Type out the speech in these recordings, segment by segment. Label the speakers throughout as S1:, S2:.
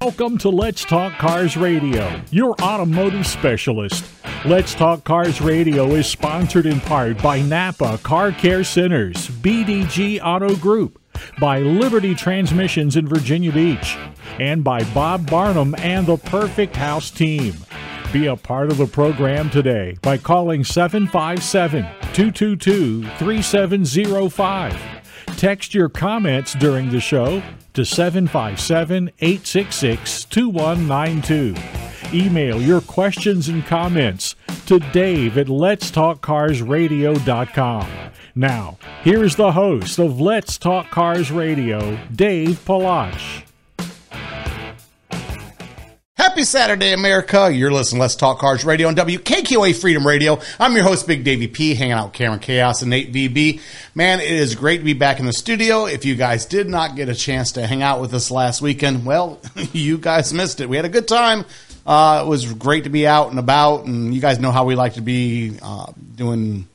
S1: Welcome to Let's Talk Cars Radio, your automotive specialist. Let's Talk Cars Radio is sponsored in part by Napa Car Care Centers, BDG Auto Group by Liberty Transmissions in Virginia Beach, and by Bob Barnum and the Perfect House team. Be a part of the program today by calling 757 222 3705. Text your comments during the show to 757 866 2192. Email your questions and comments to dave at letstalkcarsradio.com. Now, here's the host of Let's Talk Cars Radio, Dave Palach.
S2: Happy Saturday, America. You're listening to Let's Talk Cars Radio on WKQA Freedom Radio. I'm your host, Big Davey P, hanging out with Cameron Chaos and Nate VB. Man, it is great to be back in the studio. If you guys did not get a chance to hang out with us last weekend, well, you guys missed it. We had a good time. Uh, it was great to be out and about, and you guys know how we like to be uh, doing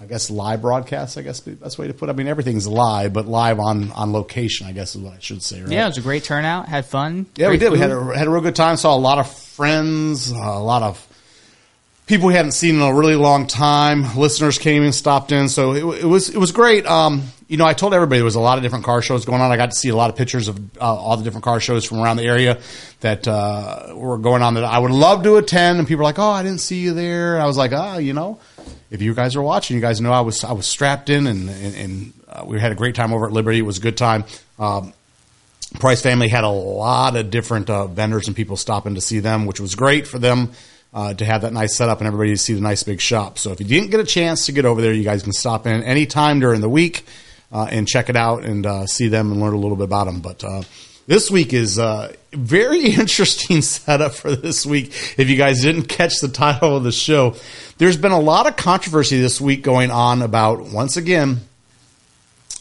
S2: I guess live broadcasts. I guess the best way to put. it. I mean, everything's live, but live on on location. I guess is what I should say. Right?
S3: Yeah, it was a great turnout. Had fun.
S2: Yeah, we did. Food. We had a, had a real good time. Saw a lot of friends, a lot of people we hadn't seen in a really long time. Listeners came and stopped in, so it, it was it was great. Um, you know, I told everybody there was a lot of different car shows going on. I got to see a lot of pictures of uh, all the different car shows from around the area that uh, were going on that I would love to attend. And people were like, "Oh, I didn't see you there." And I was like, "Ah, oh, you know." If you guys are watching, you guys know I was I was strapped in, and and, and uh, we had a great time over at Liberty. It was a good time. Um, Price family had a lot of different uh, vendors and people stopping to see them, which was great for them uh, to have that nice setup and everybody to see the nice big shop. So if you didn't get a chance to get over there, you guys can stop in anytime during the week uh, and check it out and uh, see them and learn a little bit about them. But uh, this week is a very interesting setup for this week. If you guys didn't catch the title of the show, there's been a lot of controversy this week going on about, once again,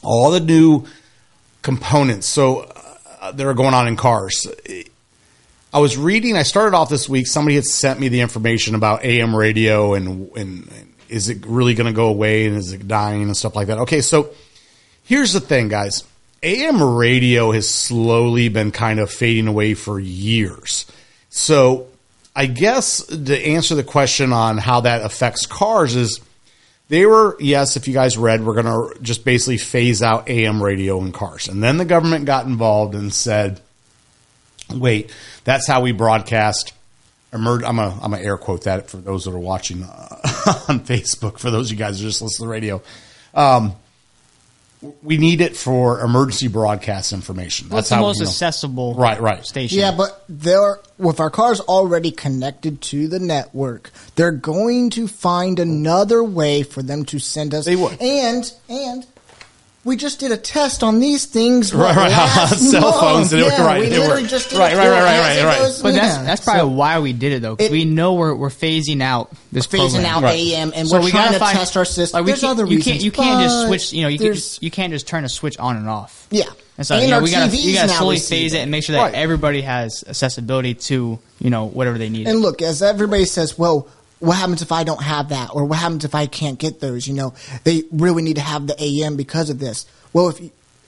S2: all the new components so uh, that are going on in cars. I was reading, I started off this week, somebody had sent me the information about AM radio and, and, and is it really going to go away and is it dying and stuff like that. Okay, so here's the thing, guys AM radio has slowly been kind of fading away for years. So I guess to answer the question on how that affects cars is they were, yes, if you guys read, we're going to just basically phase out AM radio in cars. And then the government got involved and said, wait, that's how we broadcast. I'm a I'm a air quote that for those that are watching uh, on Facebook. For those of you guys who just listen to the radio, um, we need it for emergency broadcast information.
S3: That's the most you know, accessible
S2: right, right.
S3: station.
S4: Yeah, but they're with our cars already connected to the network, they're going to find another way for them to send us.
S2: They would.
S4: And and we just did a test on these things.
S2: Right, right. Cell phones.
S4: Yeah,
S2: right,
S4: we literally just did
S2: right, right, right, right, right, right.
S3: But that's that's probably so why we did it though, because we know we're we're phasing out this
S4: phasing
S3: program.
S4: out right. AM, and so we're we trying to find, test our system.
S3: Like
S4: there's other
S3: you
S4: reasons.
S3: Can't, you can't just switch. You know, you, can just, you can't just turn a switch on and off.
S4: Yeah.
S3: And so and you know, we got to you got to slowly phase it and make sure that right. everybody has accessibility to you know whatever they need.
S4: And look, as everybody says, well, what happens if I don't have that, or what happens if I can't get those? You know, they really need to have the AM because of this. Well, if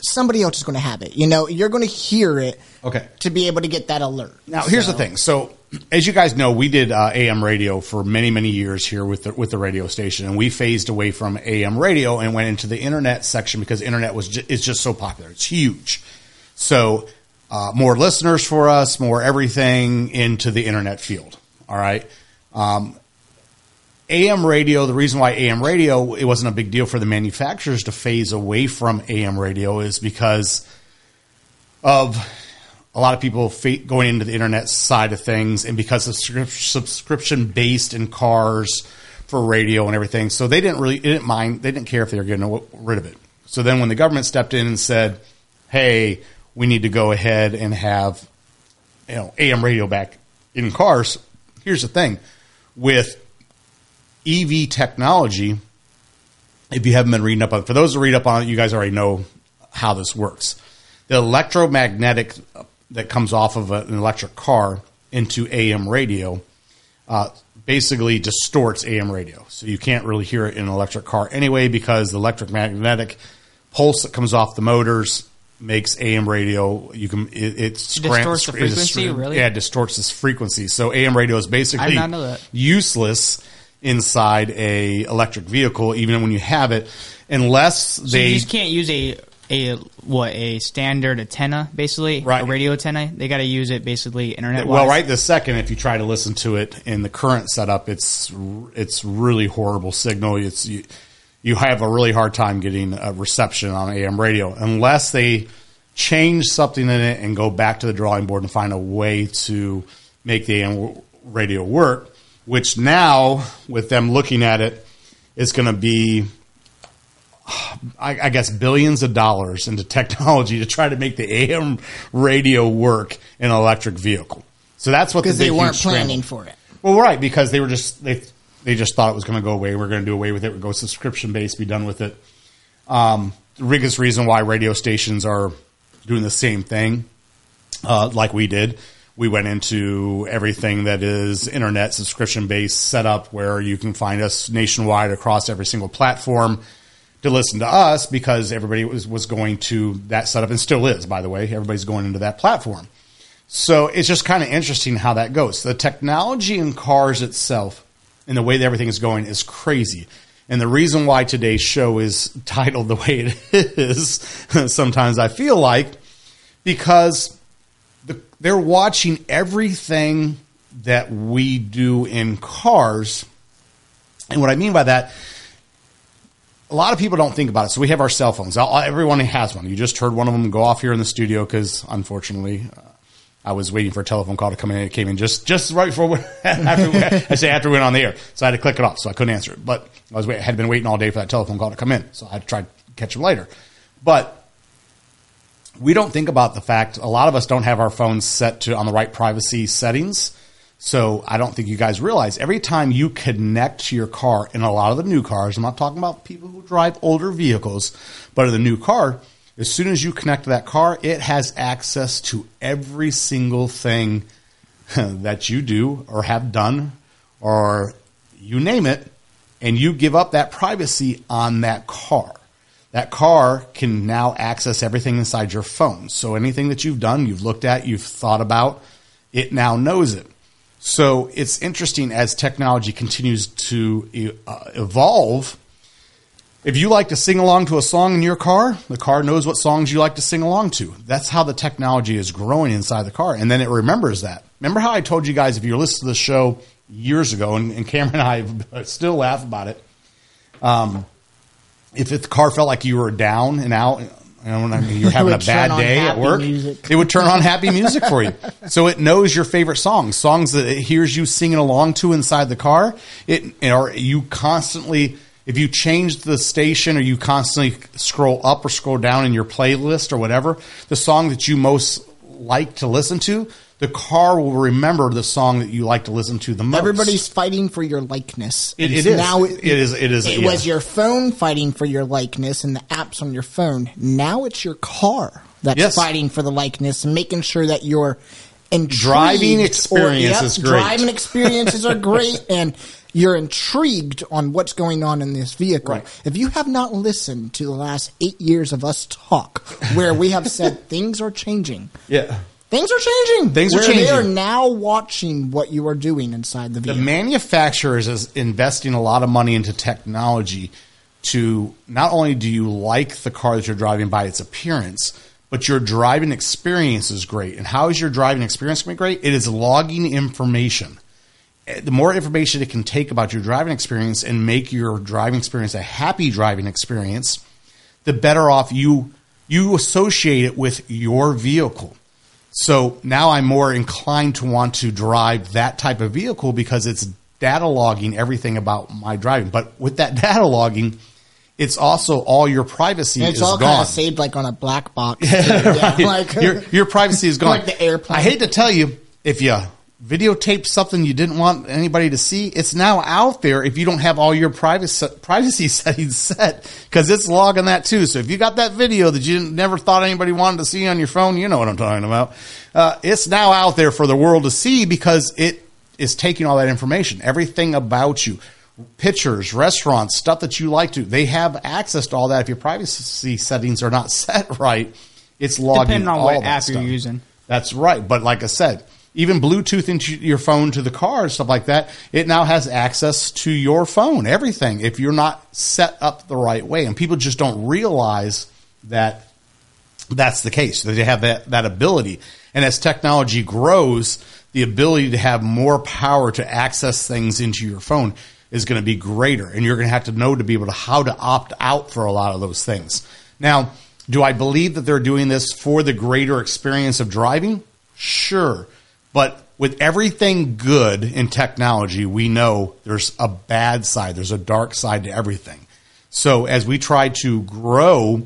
S4: somebody else is going to have it. You know, you're going to hear it.
S2: Okay.
S4: To be able to get that alert.
S2: Now, here's so. the thing. So, as you guys know, we did uh, AM radio for many, many years here with the, with the radio station, and we phased away from AM radio and went into the internet section because internet was ju- is just so popular. It's huge. So, uh, more listeners for us, more everything into the internet field. All right. Um, AM radio, the reason why AM radio, it wasn't a big deal for the manufacturers to phase away from AM radio is because of a lot of people going into the internet side of things and because of subscription based in cars for radio and everything. So they didn't really, they didn't mind, they didn't care if they were getting rid of it. So then when the government stepped in and said, hey, we need to go ahead and have, you know, AM radio back in cars. Here's the thing with EV technology, if you haven't been reading up on it, for those who read up on it, you guys already know how this works. The electromagnetic that comes off of an electric car into AM radio uh, basically distorts AM radio. So you can't really hear it in an electric car anyway because the electric magnetic pulse that comes off the motors makes AM radio. You can it, it
S3: distorts the frequency.
S2: It,
S3: really?
S2: Yeah, it distorts this frequency. So AM radio is basically useless inside a electric vehicle, even when you have it, unless
S3: so
S2: they
S3: you just can't use a a what a standard antenna basically?
S2: Right.
S3: a radio antenna? They got to use it basically internet
S2: well right this second if you try to listen to it in the current setup it's it's really horrible signal. It's you, you have a really hard time getting a reception on am radio. Unless they change something in it and go back to the drawing board and find a way to make the am radio work which now with them looking at it is going to be I, I, guess billions of dollars into technology to try to make the AM radio work in an electric vehicle. So that's what
S4: because the they weren't planning for it.
S2: Well, right, because they were just they they just thought it was going to go away. We're going to do away with it. We go subscription based, be done with it. Um, the biggest reason why radio stations are doing the same thing, uh, like we did, we went into everything that is internet subscription based setup, where you can find us nationwide across every single platform to listen to us because everybody was, was going to that setup and still is, by the way. Everybody's going into that platform. So it's just kind of interesting how that goes. The technology in cars itself and the way that everything is going is crazy. And the reason why today's show is titled the way it is, sometimes I feel like, because the, they're watching everything that we do in cars. And what I mean by that a lot of people don't think about it. So we have our cell phones. Everyone has one. You just heard one of them go off here in the studio because, unfortunately, uh, I was waiting for a telephone call to come in. It came in just just right before after I say after we went on the air, so I had to click it off, so I couldn't answer it. But I was had been waiting all day for that telephone call to come in, so I tried to catch it later. But we don't think about the fact a lot of us don't have our phones set to on the right privacy settings. So I don't think you guys realize every time you connect to your car in a lot of the new cars, I'm not talking about people who drive older vehicles, but in the new car, as soon as you connect to that car, it has access to every single thing that you do or have done or you name it, and you give up that privacy on that car. That car can now access everything inside your phone. So anything that you've done, you've looked at, you've thought about, it now knows it. So it's interesting as technology continues to uh, evolve. If you like to sing along to a song in your car, the car knows what songs you like to sing along to. That's how the technology is growing inside the car. And then it remembers that. Remember how I told you guys, if you listen to the show years ago, and, and Cameron and I still laugh about it, um, if, the car felt like you were down and out and I mean, you're having a bad day at work, music. it would turn on happy music for you. So it knows your favorite songs, songs that it hears you singing along to inside the car. It or you constantly, if you change the station or you constantly scroll up or scroll down in your playlist or whatever, the song that you most like to listen to, the car will remember the song that you like to listen to the most.
S4: Everybody's fighting for your likeness.
S2: it, it is now. It, it is. It is.
S4: It yeah. was your phone fighting for your likeness and the apps on your phone. Now it's your car that's yes. fighting for the likeness and making sure that your
S2: driving experience or, yep, is great.
S4: Driving experiences are great and. You're intrigued on what's going on in this vehicle.
S2: Right.
S4: If you have not listened to the last eight years of us talk, where we have said things are changing,
S2: yeah,
S4: Things are changing.
S2: Things are changing.
S4: They are now watching what you are doing inside the vehicle.
S2: The manufacturers is investing a lot of money into technology to not only do you like the car that you're driving by its appearance, but your driving experience is great. And how is your driving experience going to be great? It is logging information. Eh, the more information it can take about your driving experience and make your driving experience a happy driving experience, the better off you you associate it with your vehicle. So now I'm more inclined to want to drive that type of vehicle because it's data logging everything about my driving. But with that data logging, it's also all your privacy
S4: and it's
S2: is
S4: all
S2: gone.
S4: kind of saved like on a black box. yeah,
S2: like your your privacy is gone.
S4: Like the airplane.
S2: I hate to tell you, if you videotape something you didn't want anybody to see, it's now out there if you don't have all your privacy privacy settings set because it's logging that too. So if you got that video that you never thought anybody wanted to see on your phone, you know what I'm talking about. Uh, it's now out there for the world to see because it is taking all that information, everything about you pictures, restaurants, stuff that you like to. They have access to all that. If your privacy settings are not set right, it's logging
S3: Depending on
S2: all
S3: what app
S2: stuff.
S3: you're using.
S2: That's right. But like I said, even Bluetooth into your phone to the car and stuff like that, it now has access to your phone, everything, if you're not set up the right way. And people just don't realize that that's the case, that they have that, that ability. And as technology grows, the ability to have more power to access things into your phone is going to be greater. And you're going to have to know to be able to how to opt out for a lot of those things. Now, do I believe that they're doing this for the greater experience of driving? Sure. But with everything good in technology, we know there's a bad side, there's a dark side to everything. So as we try to grow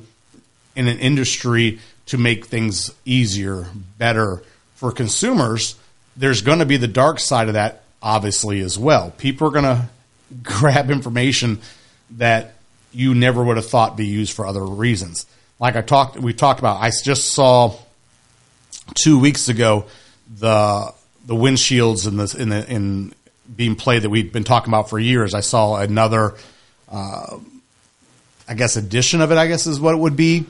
S2: in an industry to make things easier, better for consumers, there's going to be the dark side of that, obviously, as well. People are going to grab information that you never would have thought be used for other reasons. Like I talked, we talked about. I just saw two weeks ago the the windshields in in the in being played that we've been talking about for years. I saw another, uh, I guess, edition of it. I guess is what it would be.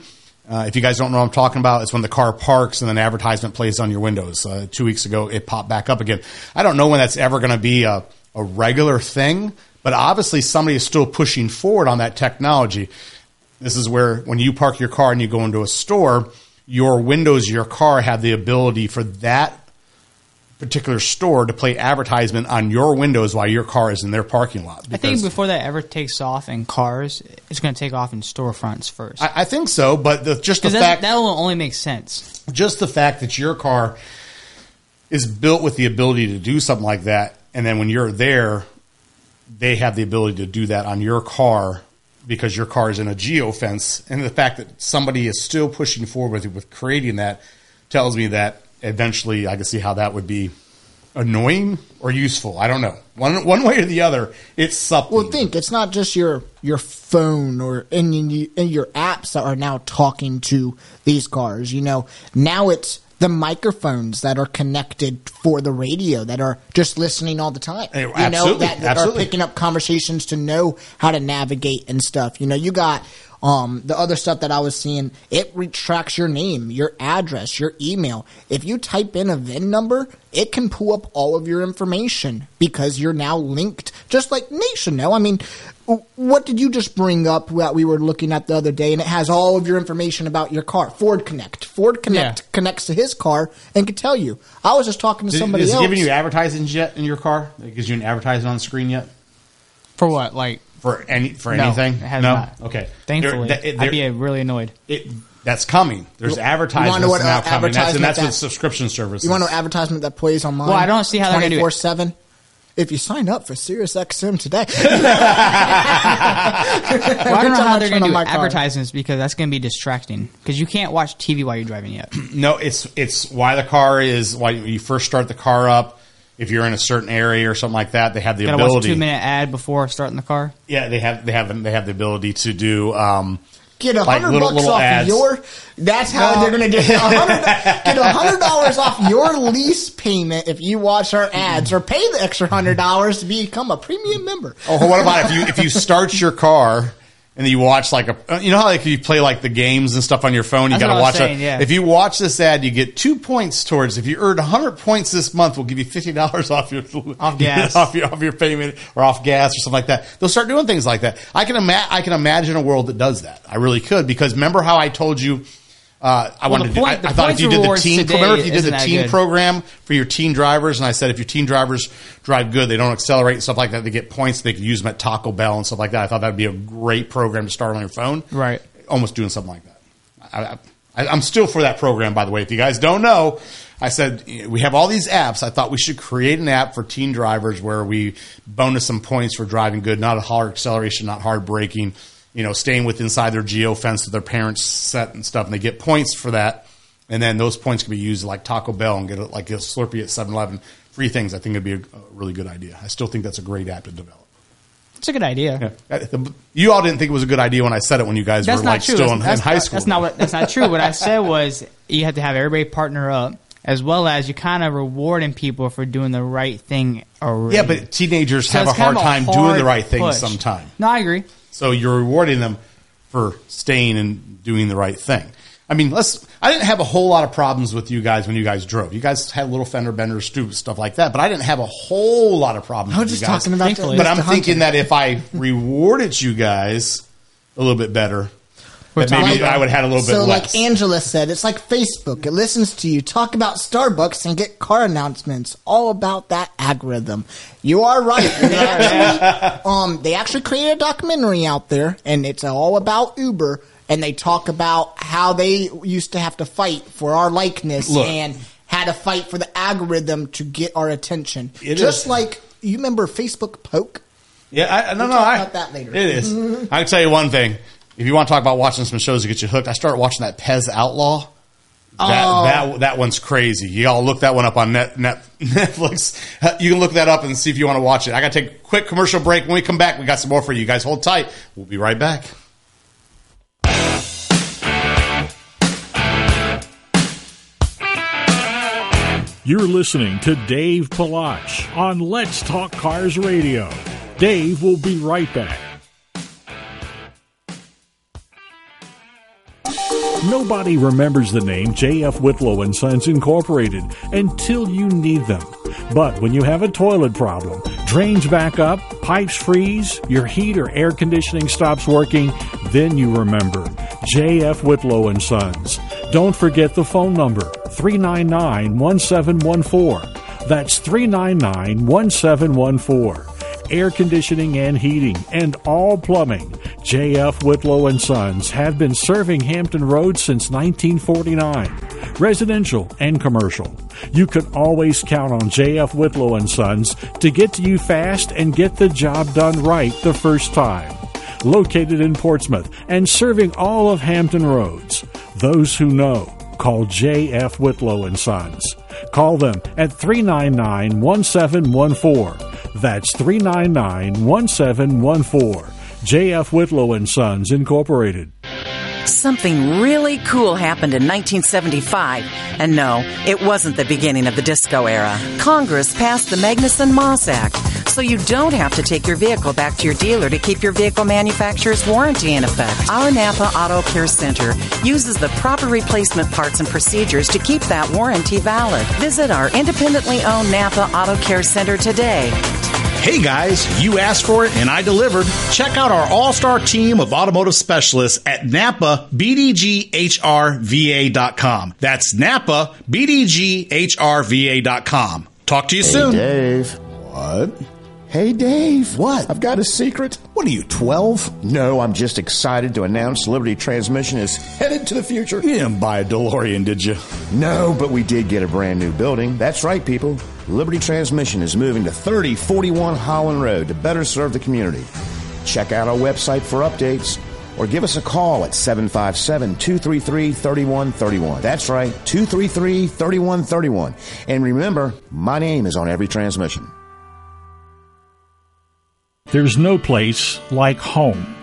S2: Uh, if you guys don't know what I'm talking about, it's when the car parks and an advertisement plays on your windows. Uh, two weeks ago, it popped back up again. I don't know when that's ever going to be a, a regular thing, but obviously somebody is still pushing forward on that technology. This is where when you park your car and you go into a store, your windows your car have the ability for that particular store to play advertisement on your windows while your car is in their parking lot.
S3: I think before that ever takes off in cars, it's going to take off in storefronts first.
S2: I, I think so, but the, just the fact
S3: that will only make sense.
S2: just the fact that your car is built with the ability to do something like that, and then when you're there, they have the ability to do that on your car because your car is in a geo fence, and the fact that somebody is still pushing forward with, with creating that tells me that eventually I can see how that would be annoying or useful. I don't know. One one way or the other, it's something.
S4: Well, think it's not just your your phone or any in your apps that are now talking to these cars. You know, now it's the microphones that are connected for the radio that are just listening all the time.
S2: Eh,
S4: you know,
S2: absolutely,
S4: that, that are picking up conversations to know how to navigate and stuff. You know, you got um, the other stuff that I was seeing, it retracts your name, your address, your email. If you type in a VIN number, it can pull up all of your information because you're now linked, just like Nation now. I mean, what did you just bring up that we were looking at the other day? And it has all of your information about your car. Ford Connect. Ford Connect
S3: Yeah.
S4: connects to his car and can tell you. I was just talking to
S2: Is-
S4: somebody
S2: is it giving you advertisements yet in your car? It gives you an advertisement on the screen yet?
S3: For what? Like,
S2: for any for
S3: No,
S2: anything?
S3: it has
S2: no.
S3: not.
S2: Okay.
S3: thankfully,
S2: There- there-
S3: I'd be uh, really annoyed.
S2: it, that's coming. There's
S4: You
S2: advertisements
S4: wanna know what,
S2: now
S4: uh,
S2: coming. That's, and
S4: advertisement
S2: that's with
S4: that-
S2: subscription services.
S4: You want to know advertisement that plays on mine?
S3: Well, I don't see how they're gonna do it.
S4: 24/7? If you sign up for SiriusXM today,
S3: Well, I don't know how they're going to do
S4: my car.
S3: advertisements because that's going to be distracting. Because you can't watch TV while you're driving yet.
S2: no, it's it's why the car is why you first start the car up. If you're in a certain area or something like that, they have the
S3: Got to watch a two minute ad before starting the car.
S2: yeah, they have they have they have the ability to do. Um,
S4: get a hundred
S2: little-
S4: bucks
S2: little
S4: off
S2: ads.
S4: your. That's how
S2: No.
S4: they're going to do it. A hundred- Get a hundred dollars off your lease payment if you watch our ads, or pay the extra hundred dollars to become a premium member.
S2: oh, what about if you if you start your car and you watch like a uh, you know how like you play like the games and stuff on your phone, you got to
S3: what I was
S2: watch
S3: saying,
S2: it.
S3: yeah.
S2: If you watch this ad, you get two points towards. If you earned hundred points this month, we'll give you fifty dollars off your
S3: Off gas.
S2: off your off your payment or off gas or something like that. They'll start doing things like that. I can ima- I can imagine a world that does that. I really could because remember how I told you Uh, I
S3: Well,
S2: wanted
S3: the
S2: to. do, I, I thought if you did the teen, remember if you did the teen
S3: good.
S2: program for your teen drivers, and I said if your teen drivers drive good, they don't accelerate and stuff like that, they get points. They could use them at Taco Bell and stuff like that. I thought that'd be a great program to start on your phone.
S3: Right.
S2: Almost doing something like that. I, I, I'm still for that program, by the way. If you guys don't know, I said we have all these apps. I thought we should create an app for teen drivers where we bonus some points for driving good, not a hard acceleration, not hard braking. You know, staying with inside their geo fence that their parents set and stuff, and they get points for that. And then those points can be used like Taco Bell and get a, like a Slurpee at 7-Eleven. Free things. I think it'd be a, a really good idea. I still think that's a great app to develop.
S3: It's a good idea.
S2: Uh, the- You all didn't think it was a good idea when I said it when you guys
S3: That's
S2: were
S3: not
S2: like
S3: true.
S2: still
S3: That's,
S2: in, in
S3: that's-
S2: high school.
S3: That's not what. That's not true. what I said was you have to have everybody partner up, as well as you kind of rewarding people for doing the right thing already.
S2: Yeah, but teenagers
S3: So
S2: have a hard
S3: of
S2: time doing
S3: hard
S2: the right thing
S3: push.
S2: sometimes.
S3: No, I agree.
S2: So you're rewarding them for staying and doing the right thing. I mean, let's. I didn't have a whole lot of problems with you guys when you guys drove. You guys had little fender benders, stupid stuff like that, but I didn't have a whole lot of problems.
S4: I was
S2: with
S4: just
S2: you guys.
S4: talking about
S3: Thankfully.
S2: But I'm thinking
S4: Hunter.
S2: that if I rewarded you guys a little bit better, that maybe
S3: about-
S2: I would have had a little bit
S4: so,
S2: less.
S4: like Angela said, it's like Facebook. It listens to you talk about Starbucks and get car announcements. All about that algorithm. You are right. They actually, um, they actually created a documentary out there, and it's all about Uber. And they talk about how they used to have to fight for our likeness
S2: Look.
S4: and had to fight for the algorithm to get our attention.
S2: It
S4: Just
S2: is.
S4: like you remember Facebook Poke.
S2: Yeah, I, no,
S4: We'll
S2: no,
S4: talk
S2: I,
S4: about that later.
S2: It is. I can tell you one thing. If you want to talk about watching some shows to get you hooked, I started watching that Pez Outlaw. That,
S4: Oh.
S2: that that one's crazy. You all look that one up on net, net Netflix. You can look that up and see if you want to watch it. I got to take a quick commercial break. When we come back, we got some more for you. You guys hold tight. We'll be right back.
S1: You're listening to Dave Palach on Let's Talk Cars Radio. Dave will be right back. Nobody remembers the name J.F. Whitlow and Sons Incorporated until you need them. But when you have a toilet problem, drains back up, pipes freeze, your heat or air conditioning stops working, then you remember J.F. Whitlow and Sons. Don't forget the phone number 399 1714. That's 399 1714 air conditioning and heating, and all plumbing. J.F. Whitlow and Sons have been serving Hampton Roads since 1949, residential and commercial. You can always count on J.F. Whitlow and Sons to get to you fast and get the job done right the first time. Located in Portsmouth and serving all of Hampton Roads. Those who know, call J.F. Whitlow and Sons. Call them at 399 1714. That's 399 1714. JF Whitlow and Sons Incorporated.
S5: Something really cool happened in 1975. And no, it wasn't the beginning of the disco era. Congress passed the Magnuson-Moss Act, so you don't have to take your vehicle back to your dealer to keep your vehicle manufacturer's warranty in effect. Our Napa Auto Care Center uses the proper replacement parts and procedures to keep that warranty valid. Visit our independently owned Napa Auto Care Center today.
S6: Hey guys, you asked for it and I delivered. Check out our all-star team of automotive specialists at Napa BDGHRVA.com. That's Napa BDGHRVA.com. Talk to you
S7: Hey,
S6: soon.
S7: Dave. What? Hey, Dave. What? I've got a secret. What are you, 12? No, I'm just excited to announce Liberty Transmission is headed to the future. You didn't buy a DeLorean, did you? No, but we did get a brand new building. That's right, people. Liberty Transmission is moving to 3041 Holland Road to better serve the community. Check out our website for updates or give us a call at 757 233 3131. That's right, 233 3131. And remember, my name is on every transmission.
S1: There's no place like home.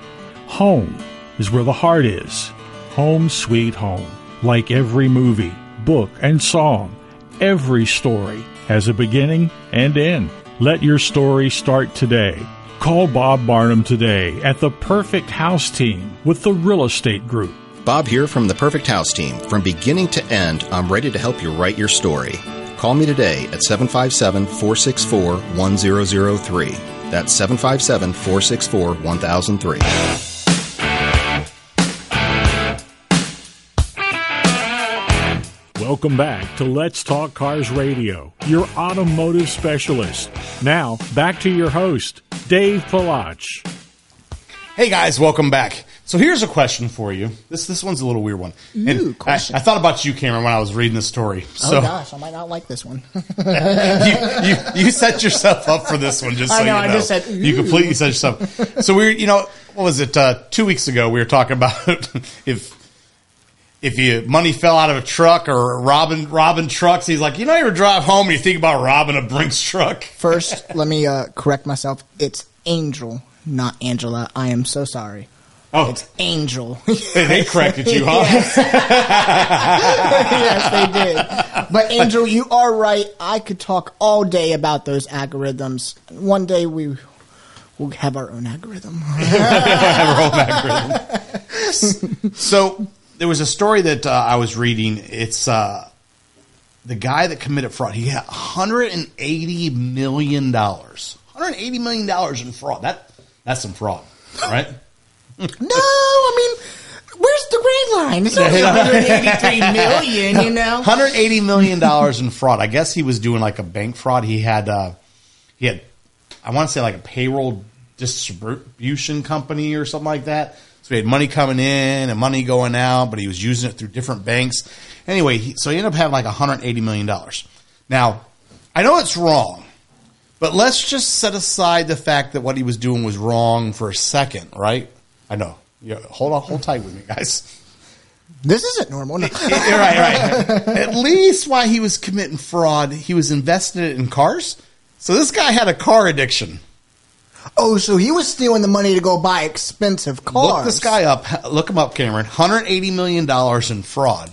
S1: Home is where the heart is. Home sweet home. Like every movie, book, and song, every story has a beginning and end. Let your story start today. Call Bob Barnum today at the Perfect House Team with the Real Estate Group.
S8: Bob here from the Perfect House Team. From beginning to end, I'm ready to help you write your story. Call me today at 757 464 1003. That's 757 464 1003.
S1: Welcome back to Let's Talk Cars Radio, your automotive specialist. Now, back to your host, Dave Palach.
S2: Hey guys, welcome back. So here's a question for you. This this one's a little weird one.
S4: Ooh,
S2: I,
S4: question.
S2: I thought about you, Cameron, when I was reading the story. So
S4: oh gosh, I might not like this one.
S2: you, you you set yourself up for this one. Just so
S4: I know,
S2: you
S4: I
S2: know,
S4: just said,
S2: you completely set yourself. So we, you know, what was it? Uh, two weeks ago, we were talking about if if you money fell out of a truck or robbing robbing trucks. He's like, you know, you ever drive home and you think about robbing a Brinks truck.
S4: First, let me uh, correct myself. It's Angel, not Angela. I am so sorry.
S2: Oh,
S4: It's Angel.
S2: they, they corrected you, huh?
S4: yes, they did. But Angel, you are right. I could talk all day about those algorithms. One day we will have our own algorithm.
S2: Have our own algorithm. so there was a story that uh, I was reading. It's uh, the guy that committed fraud. He had 180 million dollars. 180 million dollars in fraud. That that's some fraud, right?
S4: No, I mean, where's the green line? It's only 183 million, you know.
S2: 180 million dollars in fraud. I guess he was doing like a bank fraud. He had uh, he had I want to say like a payroll distribution company or something like that. So he had money coming in and money going out, but he was using it through different banks. Anyway, he, so he ended up having like 180 million dollars. Now, I know it's wrong, but let's just set aside the fact that what he was doing was wrong for a second, right? I know. Yeah, hold on, hold tight with me, guys.
S4: This isn't normal. No.
S2: Right, right. At least while he was committing fraud, he was investing it in cars. So this guy had a car addiction.
S4: Oh, so he was stealing the money to go buy expensive cars.
S2: Look this guy up. Look him up, Cameron. Hundred eighty million dollars in fraud.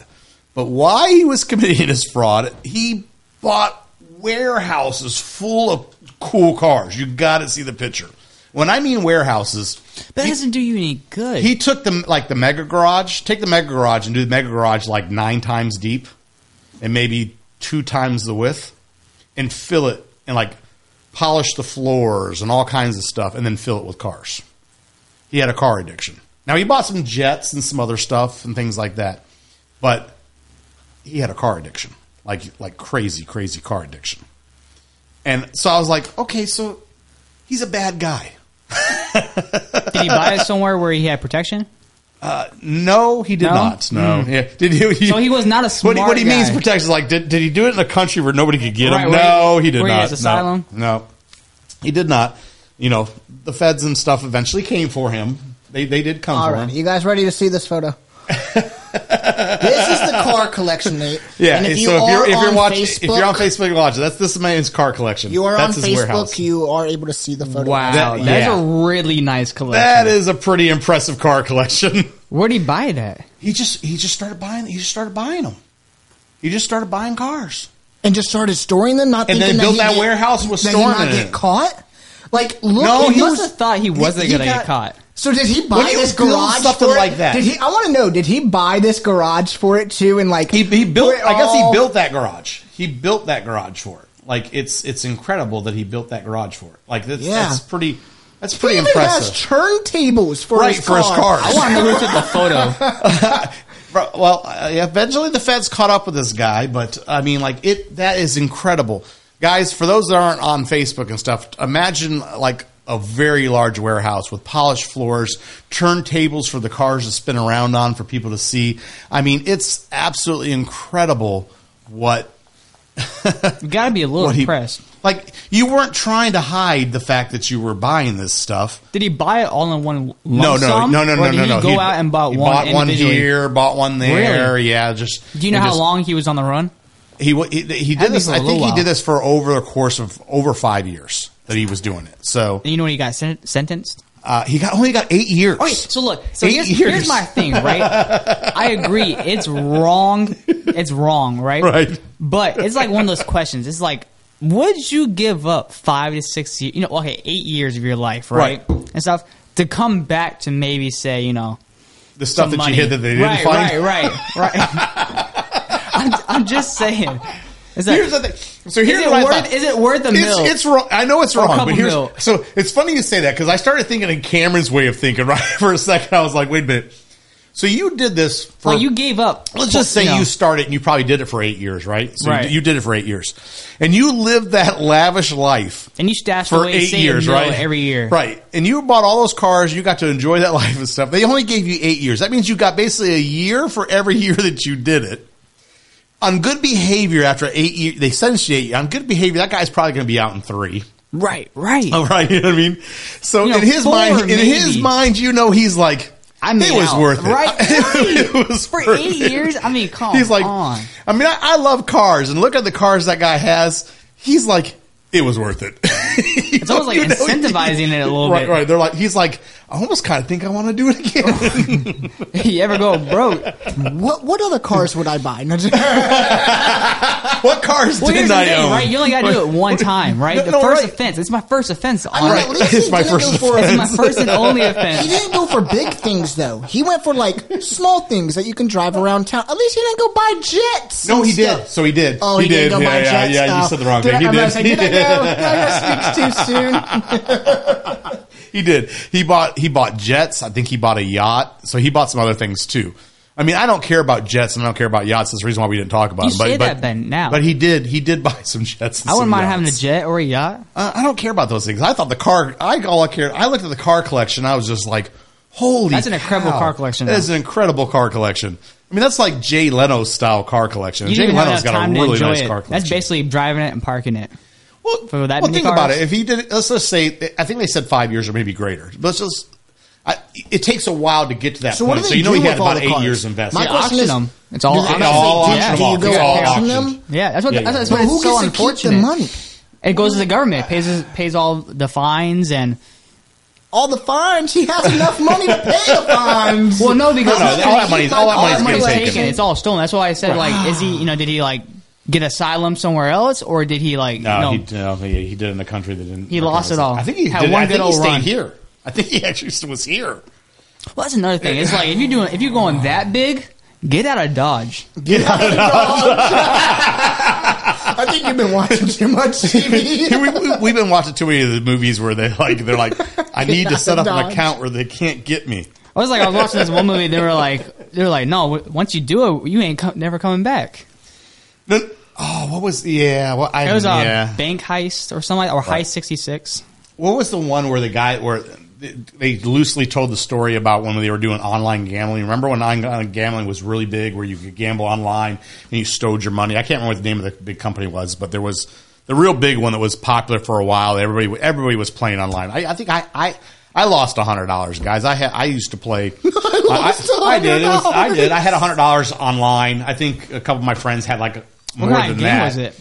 S2: But why he was committing his fraud? He bought warehouses full of cool cars. You got to see the picture. When I mean warehouses,
S3: That doesn't do you any good.
S2: he took the like the mega garage. Take the mega garage and do the mega garage like nine times deep, and maybe two times the width, and fill it and like polish the floors and all kinds of stuff, and then fill it with cars. He had a car addiction. Now he bought some jets and some other stuff and things like that, but he had a car addiction, like like crazy, crazy car addiction. And so I was like, okay, so he's a bad guy.
S3: Did he buy it somewhere where he had protection?
S2: No, he did
S3: No?
S2: not. No,
S3: Hmm.
S2: yeah. Did he, he-
S3: So he was not a
S2: What,
S3: smart
S2: he- what he means
S3: guy.
S2: protection is like, did, did he do it in a country where nobody could get
S3: Right,
S2: him?
S3: where
S2: No,
S3: he-
S2: he did
S3: where he
S2: not.
S3: has asylum?
S2: No, no, he did not. You know, the feds and stuff eventually came for him. They they did come
S4: All
S2: for
S4: right,
S2: him.
S4: you guys ready to see this photo? this is the car collection, Nate.
S2: Yeah.
S4: And if you
S2: so if you're if you're
S4: on
S2: watching
S4: Facebook,
S2: if you're on Facebook and watching, that's this man's car collection.
S4: you are
S2: that's
S4: on
S2: his warehouse.
S4: Facebook, you are able to see the photo.
S3: Wow,
S2: That-
S3: that's
S2: yeah.
S3: a really nice collection.
S2: That is a pretty impressive car collection.
S3: Where'd he buy it at?
S2: he just he just started buying he just started buying them. He just started buying cars.
S4: and just started storing them, not
S2: And then
S4: thinking
S2: built
S4: that,
S2: that
S4: he
S2: warehouse and was
S4: that
S2: storing
S4: he not
S2: it
S4: get
S2: it.
S4: caught. Like, look,
S2: No,
S4: he,
S2: he
S4: must
S3: must have thought he wasn't gonna get caught.
S4: So did he buy this garage
S2: something
S4: for it?
S2: like that-
S4: Did he? I want to know. Did he buy this garage for it too? And like
S2: He, he built. I guess he built that garage. He built that garage for it. Like it's it's incredible that he built that garage for it. Like that's,
S4: Yeah.
S2: that's pretty. That's
S4: He
S2: pretty
S4: even
S2: impressive.
S4: has turntables for
S2: Right,
S4: his
S2: for his
S4: car.
S2: cars.
S3: I want to know who took the photo.
S2: Well, uh, eventually the feds caught up with this guy, but I mean, like it. That is incredible, guys. For those that aren't on Facebook and stuff, imagine like a very large warehouse with polished floors, turntables for the cars to spin around on for people to see. I mean, it's absolutely incredible what
S3: You gotta be a little
S2: he-
S3: impressed.
S2: Like you weren't trying to hide the fact that you were buying this stuff.
S3: Did he buy it all in one lump
S2: No, no,
S3: sum?
S2: no, no, no,
S3: did
S2: no,
S3: he
S2: no.
S3: go
S2: He-
S3: out and bought one
S2: bought one here, bought one there.
S3: Really?
S2: Yeah, just.
S3: Do you know how
S2: just-
S3: long he was on the run?
S2: he he, he did this? I think he
S3: while.
S2: did this for over the course of over five years that he was doing it. So
S3: And you know when he got sen- sentenced?
S2: uh, he got only got eight years.
S3: Okay, so look, so
S2: Eight
S3: here's,
S2: years.
S3: here's my thing, right? I agree, it's wrong. It's wrong, right?
S2: Right.
S3: But it's like one of those questions. It's like, would you give up five to six years? You know, okay, eight years of your life, right?
S2: Right.
S3: And stuff to come back to maybe say, you know,
S2: the stuff that
S3: money.
S2: you hid that they didn't
S3: right,
S2: find.
S3: Right, right, right. I'm, I'm just saying. It's like,
S2: Here's the thing. So here's
S3: is it
S2: what I
S3: worth?
S2: thought.
S3: Is it worth a
S2: It's,
S3: mill?
S2: it's wrong. I know it's wrong, but here's so it's funny you say that because I started thinking in Cameron's way of thinking. Right for a second, I was like, wait a minute. So you did this for
S3: Like you gave up.
S2: Let's just say
S3: you know.
S2: you started and you probably did it for eight years, right? So
S3: Right.
S2: You, did it for eight years, and you lived that lavish life
S3: and you stashed
S2: for
S3: away
S2: eight years,
S3: mil
S2: right?
S3: Every year,
S2: right? And you bought all those cars. You got to enjoy that life and stuff. They only gave you eight years. That means you got basically a year for every year that you did it. On good behavior, after eight years, they sentenced you eight. On good behavior, that guy's probably going to be out in three.
S3: Right, right.
S2: Oh, right. You know what I mean? So
S3: You know,
S2: in his mind, in his mind, you know, he's like,
S3: I made
S2: it was
S3: out.
S2: worth it.
S3: Right,
S2: it was
S3: For eight years, I mean, come
S2: He's like,
S3: on.
S2: I mean, I, I love cars, and look at the cars that guy has. He's like, it was worth it.
S3: It's almost like incentivizing it a little
S2: right,
S3: bit.
S2: right. They're like, he's like, I almost kind of think I want to do it again.
S3: you ever go broke?
S4: What what other cars would I buy? No, just-
S2: what cars
S3: Well,
S2: didn't I
S3: thing,
S2: own?
S3: right? You only got to do it one time, right?
S2: No,
S3: the
S2: no,
S3: first
S2: right.
S3: offense. It's my first offense. On
S4: I mean,
S3: it.
S4: at least
S2: It's my
S4: didn't
S2: first
S4: go for-
S3: It's my first and only offense.
S4: He didn't go for big things though. He went for like small things that you can drive around town. At least he didn't go buy jets.
S2: No, he
S4: stuff.
S2: did. So he did.
S4: Oh, he, did. Go
S2: yeah,
S4: buy
S2: yeah,
S4: jets.
S2: yeah. You
S4: Oh.
S2: said the wrong
S4: Did
S2: thing.
S4: I,
S2: He
S4: I
S2: did.
S4: was like,
S2: He
S4: did I
S2: did.
S4: go? Did I go speak too soon?
S2: He did. He bought he bought jets. I think he bought a yacht. So he bought some other things too. I mean, I don't care about jets and I don't care about yachts. That's the reason why we didn't talk about
S3: You
S2: them. But,
S3: say
S2: but,
S3: that, Ben, now.
S2: But he did. He did buy some jets. And
S3: I wouldn't
S2: some
S3: mind having a jet or a yacht.
S2: Uh, I don't care about those things. I thought the car. I all I cared. I looked at the car collection. I was just like, holy.
S3: That's an incredible
S2: cow.
S3: car collection,
S2: That
S3: though.
S2: is an incredible car collection. I mean, that's like Jay Leno's style car collection.
S3: You
S2: Jay
S3: didn't even have
S2: Leno's
S3: enough
S2: got a
S3: time to
S2: really
S3: enjoy
S2: nice
S3: it.
S2: car collection.
S3: That's basically driving it and parking it.
S2: Well,
S3: for that
S2: well,
S3: many
S2: think
S3: cars.
S2: about it. If he did, let's just say, I think they said five years or maybe greater. But let's just. I, it takes a while to get to that
S4: So
S2: point. So you know
S4: do
S2: he had
S4: with all
S2: about
S4: the
S2: eight
S4: cars?
S2: years invested.
S4: My
S3: They
S4: question
S3: auction
S4: is,
S3: them. It's all
S4: do they-
S3: auction.
S2: all
S4: do
S2: auction
S4: you
S2: them off.
S4: go
S2: It's all
S4: auction
S2: auctioned.
S4: them?
S3: Yeah, that's what.
S2: Yeah, yeah.
S3: that's,
S4: But
S3: what
S4: who
S3: it's so
S4: gets to keep the money?
S3: It goes to the government. It pays pays all the fines and.
S4: All the fines. He has enough money to pay the fines.
S3: Well, no, because
S2: No, no, all that money's- all that money's
S3: money's
S2: getting taken.
S3: It's all stolen. That's why I said, like, is he? You know, did he like get asylum somewhere else, or did he like?
S2: No,
S3: no,
S2: he, no he, he did it in a country that didn't.
S3: He lost it all.
S2: I think he
S3: Had
S2: did.
S3: one
S2: I
S3: good
S2: think he stayed
S3: run.
S2: here. I think he actually was here.
S3: Well, that's another thing. It's like if you're doing if you're going that big, get out of Dodge.
S2: Get out of Dodge.
S4: I think you've been watching too much TV.
S2: we, we, we've been watching too many of the movies where they like they're like, I need to set up an account where they can't get me.
S3: I was like, I was watching this one movie. They were like, they were like, no, once you do it, you ain't co- never coming back.
S2: No, oh, what was yeah? What I
S3: It was a
S2: yeah.
S3: bank heist or something, like, or Heist sixty six.
S2: What was the one where the guy where they loosely told the story about when they were doing online gambling? Remember when online gambling was really big, where you could gamble online and you stowed your money? I can't remember what the name of the big company was, but there was the real big one that was popular for a while. Everybody everybody was playing online. I, I think I. I I lost hundred dollars, guys. I had I used to play. I,
S4: lost
S2: I, I did. It was, I
S4: $100.
S2: did. I had hundred dollars online. I think a couple of my friends had like more
S3: What kind
S2: than
S3: of game
S2: that.
S3: was it?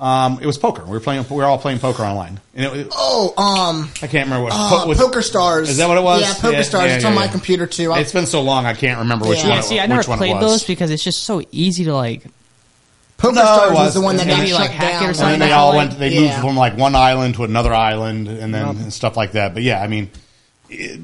S2: Um, it was poker. We were playing. We were all playing poker online. And it, it-
S4: Oh, um,
S2: I can't remember what.
S4: uh,
S2: was-
S4: Poker Stars.
S2: Is that what it was?
S4: Yeah, Poker
S2: Yeah,
S4: Stars.
S2: yeah,
S4: it's
S2: yeah,
S4: on my computer too. I-
S2: It's been so long, I can't remember which
S4: Yeah.
S2: one.
S3: Yeah,
S2: it-
S3: see, I never
S2: one it
S3: played those because it's just so easy to like.
S4: Poker
S2: No,
S4: Stars was,
S2: was.
S4: the one that
S3: Maybe,
S4: got
S3: like,
S4: shut
S3: hack it or
S4: down.
S2: And
S3: something.
S2: then they all went. They
S4: Yeah.
S2: moved from like one island to another island, and then and stuff like that. But yeah, I mean, it,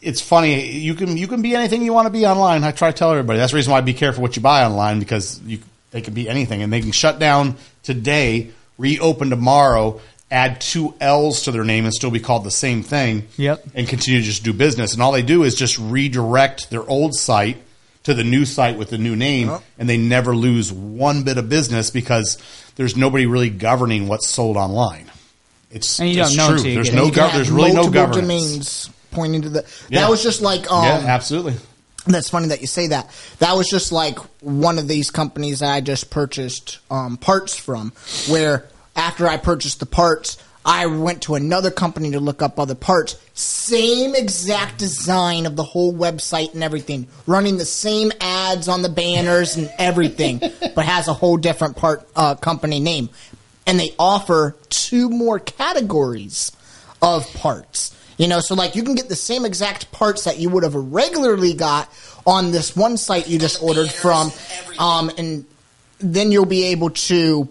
S2: it's funny. You can you can be anything you want to be online. I try to tell everybody. That's the reason why be careful what you buy online because you they can be anything, and they can shut down today, reopen tomorrow, add two L's to their name, and still be called the same thing.
S3: Yep.
S2: And continue to just do business. And all they do is just redirect their old site to the new site with the new name, and they never lose one bit of business because there's nobody really governing what's sold online. It's
S3: And you don't
S2: it's
S3: know
S2: true.
S3: you
S2: There's no
S4: You
S2: gov- there's really no governance.
S4: domains pointing to the.
S2: Yeah.
S4: That was just like um,
S2: yeah, absolutely.
S4: That's funny that you say that. That was just like one of these companies that I just purchased um, parts from, where after I purchased the parts, I went to another company to look up other parts. Same exact design of the whole website and everything, running the same ads on the banners and everything, but has a whole different part uh, company name. And they offer two more categories of parts. You know, so like you can get the same exact parts that you would have regularly got on this one site you just ordered from, um, and then you'll be able to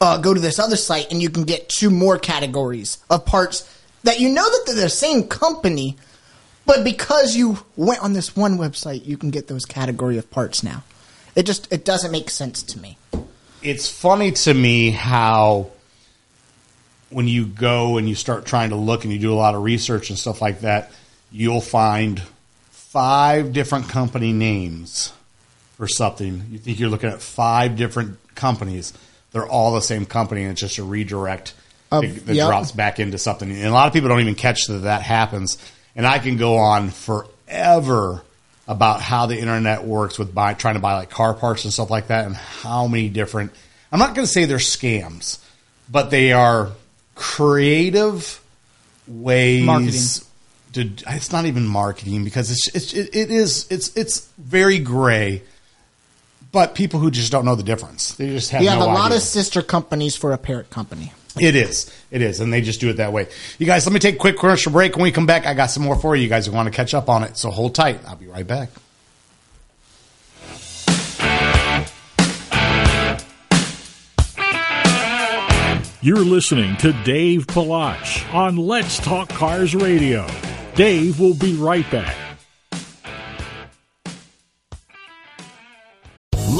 S4: uh, go to this other site and you can get two more categories of parts that you know that they're the same company, but because you went on this one website, you can get those category of parts now. It just it doesn't make sense to me.
S2: it's funny to me how when you go and you start trying to look and you do a lot of research and stuff like that, you'll find
S9: five different company names for something, you think you're looking at five different companies. They're all the same company, and it's just a redirect that, that
S4: yep.
S9: drops back into something. And a lot of people don't even catch that that happens. And I can go on forever about how the internet works with buy, trying to buy like car parts and stuff like that, and how many different. I'm not going to say they're scams, but they are creative ways
S3: Marketing.
S9: to. It's not even marketing because it's, it's it, it is it's it's very gray. But people who just don't know the difference, they just have
S4: you have
S9: no
S4: a lot
S9: idea.
S4: of sister companies for a parent company.
S9: It is. It is. And they just do it that way. You guys, let me take a quick commercial break. When we come back, I got some more for you. You guys want to catch up on it. So hold tight. I'll be right back.
S1: You're listening to Dave Palach on Let's Talk Cars Radio. Dave will be right back.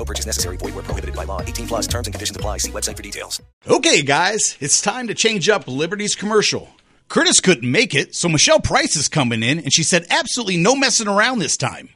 S10: No purchase necessary. Void where prohibited by law. 18 plus terms and conditions apply. See website for details.
S2: Okay, guys, it's time to change up Liberty's commercial. Curtis couldn't make it, so Michelle Price is coming in, and she said absolutely no messing around this time.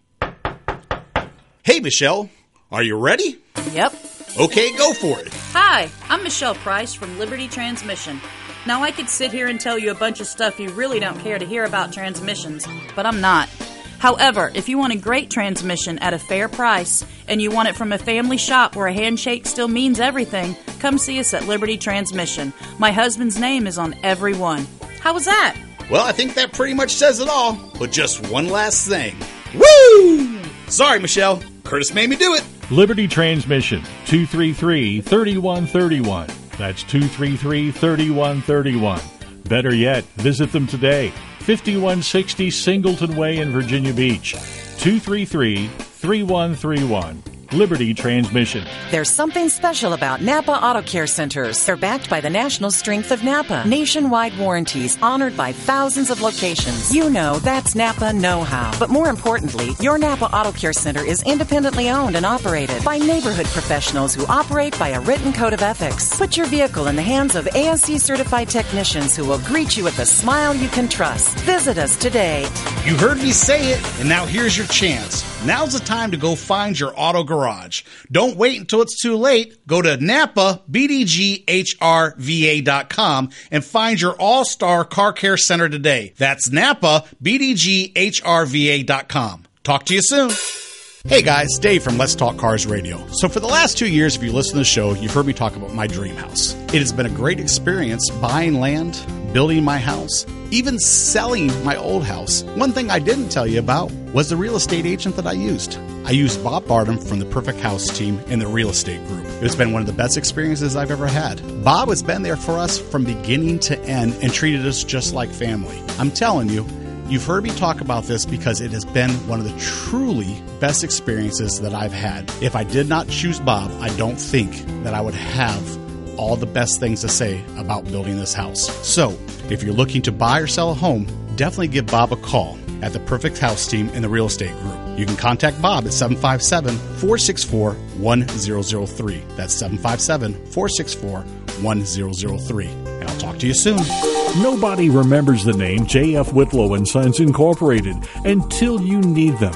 S2: Hey, Michelle, are you ready?
S11: Yep.
S2: Okay, go for it.
S11: Hi, I'm Michelle Price from Liberty Transmission. Now, I could sit here and tell you a bunch of stuff you really don't care to hear about transmissions, but I'm not. However, if you want a great transmission at a fair price and you want it from a family shop where a handshake still means everything, come see us at Liberty Transmission. My husband's name is on every one. How was that?
S2: Well, I think that pretty much says it all, but just one last thing. Woo! Sorry, Michelle. Curtis made me do it.
S1: Liberty Transmission, 233 3131. That's 233 3131. Better yet, visit them today. 5160 Singleton Way in Virginia Beach. 233 3131. Liberty Transmission.
S5: There's something special about Napa Auto Care Centers. They're backed by the national strength of Napa. Nationwide warranties honored by thousands of locations. You know that's Napa know how. But more importantly, your Napa Auto Care Center is independently owned and operated by neighborhood professionals who operate by a written code of ethics. Put your vehicle in the hands of ASE certified technicians who will greet you with a smile you can trust. Visit us today.
S2: You heard me say it, and now here's your chance. Now's the time to go find your auto garage. Don't wait until it's too late. Go to Napa BDGHRVA.com and find your all star car care center today. That's Napa BDGHRVA.com. Talk to you soon. Hey guys, Dave from Let's Talk Cars Radio. So, for the last two years, if you listen to the show, you've heard me talk about my dream house. It has been a great experience buying land, building my house, even selling my old house. One thing I didn't tell you about was the real estate agent that I used. I used Bob Bardem from the Perfect House team in the real estate group. It's been one of the best experiences I've ever had. Bob has been there for us from beginning to end and treated us just like family. I'm telling you, You've heard me talk about this because it has been one of the truly best experiences that I've had. If I did not choose Bob, I don't think that I would have all the best things to say about building this house. So, if you're looking to buy or sell a home, definitely give Bob a call at the Perfect House team in the real estate group. You can contact Bob at 757 464 1003. That's 757 464 1003. And I'll talk to you soon.
S1: Nobody remembers the name J.F. Whitlow and Sons Incorporated until you need them.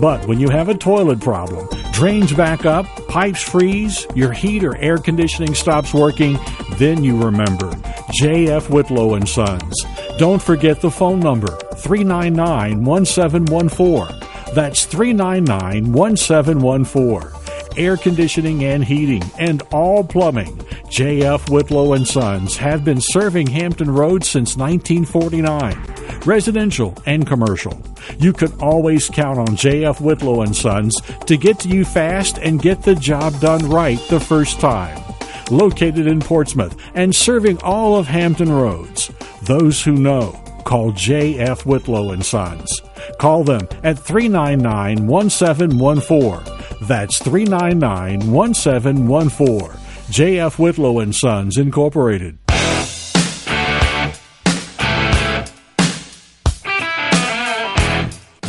S1: But when you have a toilet problem, drains back up, pipes freeze, your heat or air conditioning stops working, then you remember J.F. Whitlow and Sons. Don't forget the phone number 399 1714. That's 399 1714. air conditioning and heating, and all plumbing. JF Whitlow and Sons have been serving Hampton Roads since 1949, residential and commercial. You can always count on JF Whitlow and Sons to get to you fast and get the job done right the first time. Located in Portsmouth and serving all of Hampton Roads. Those who know, call J.F. Whitlow and Sons. Call them at 399 1714. That's 399 1714. J.F. Whitlow and Sons Incorporated.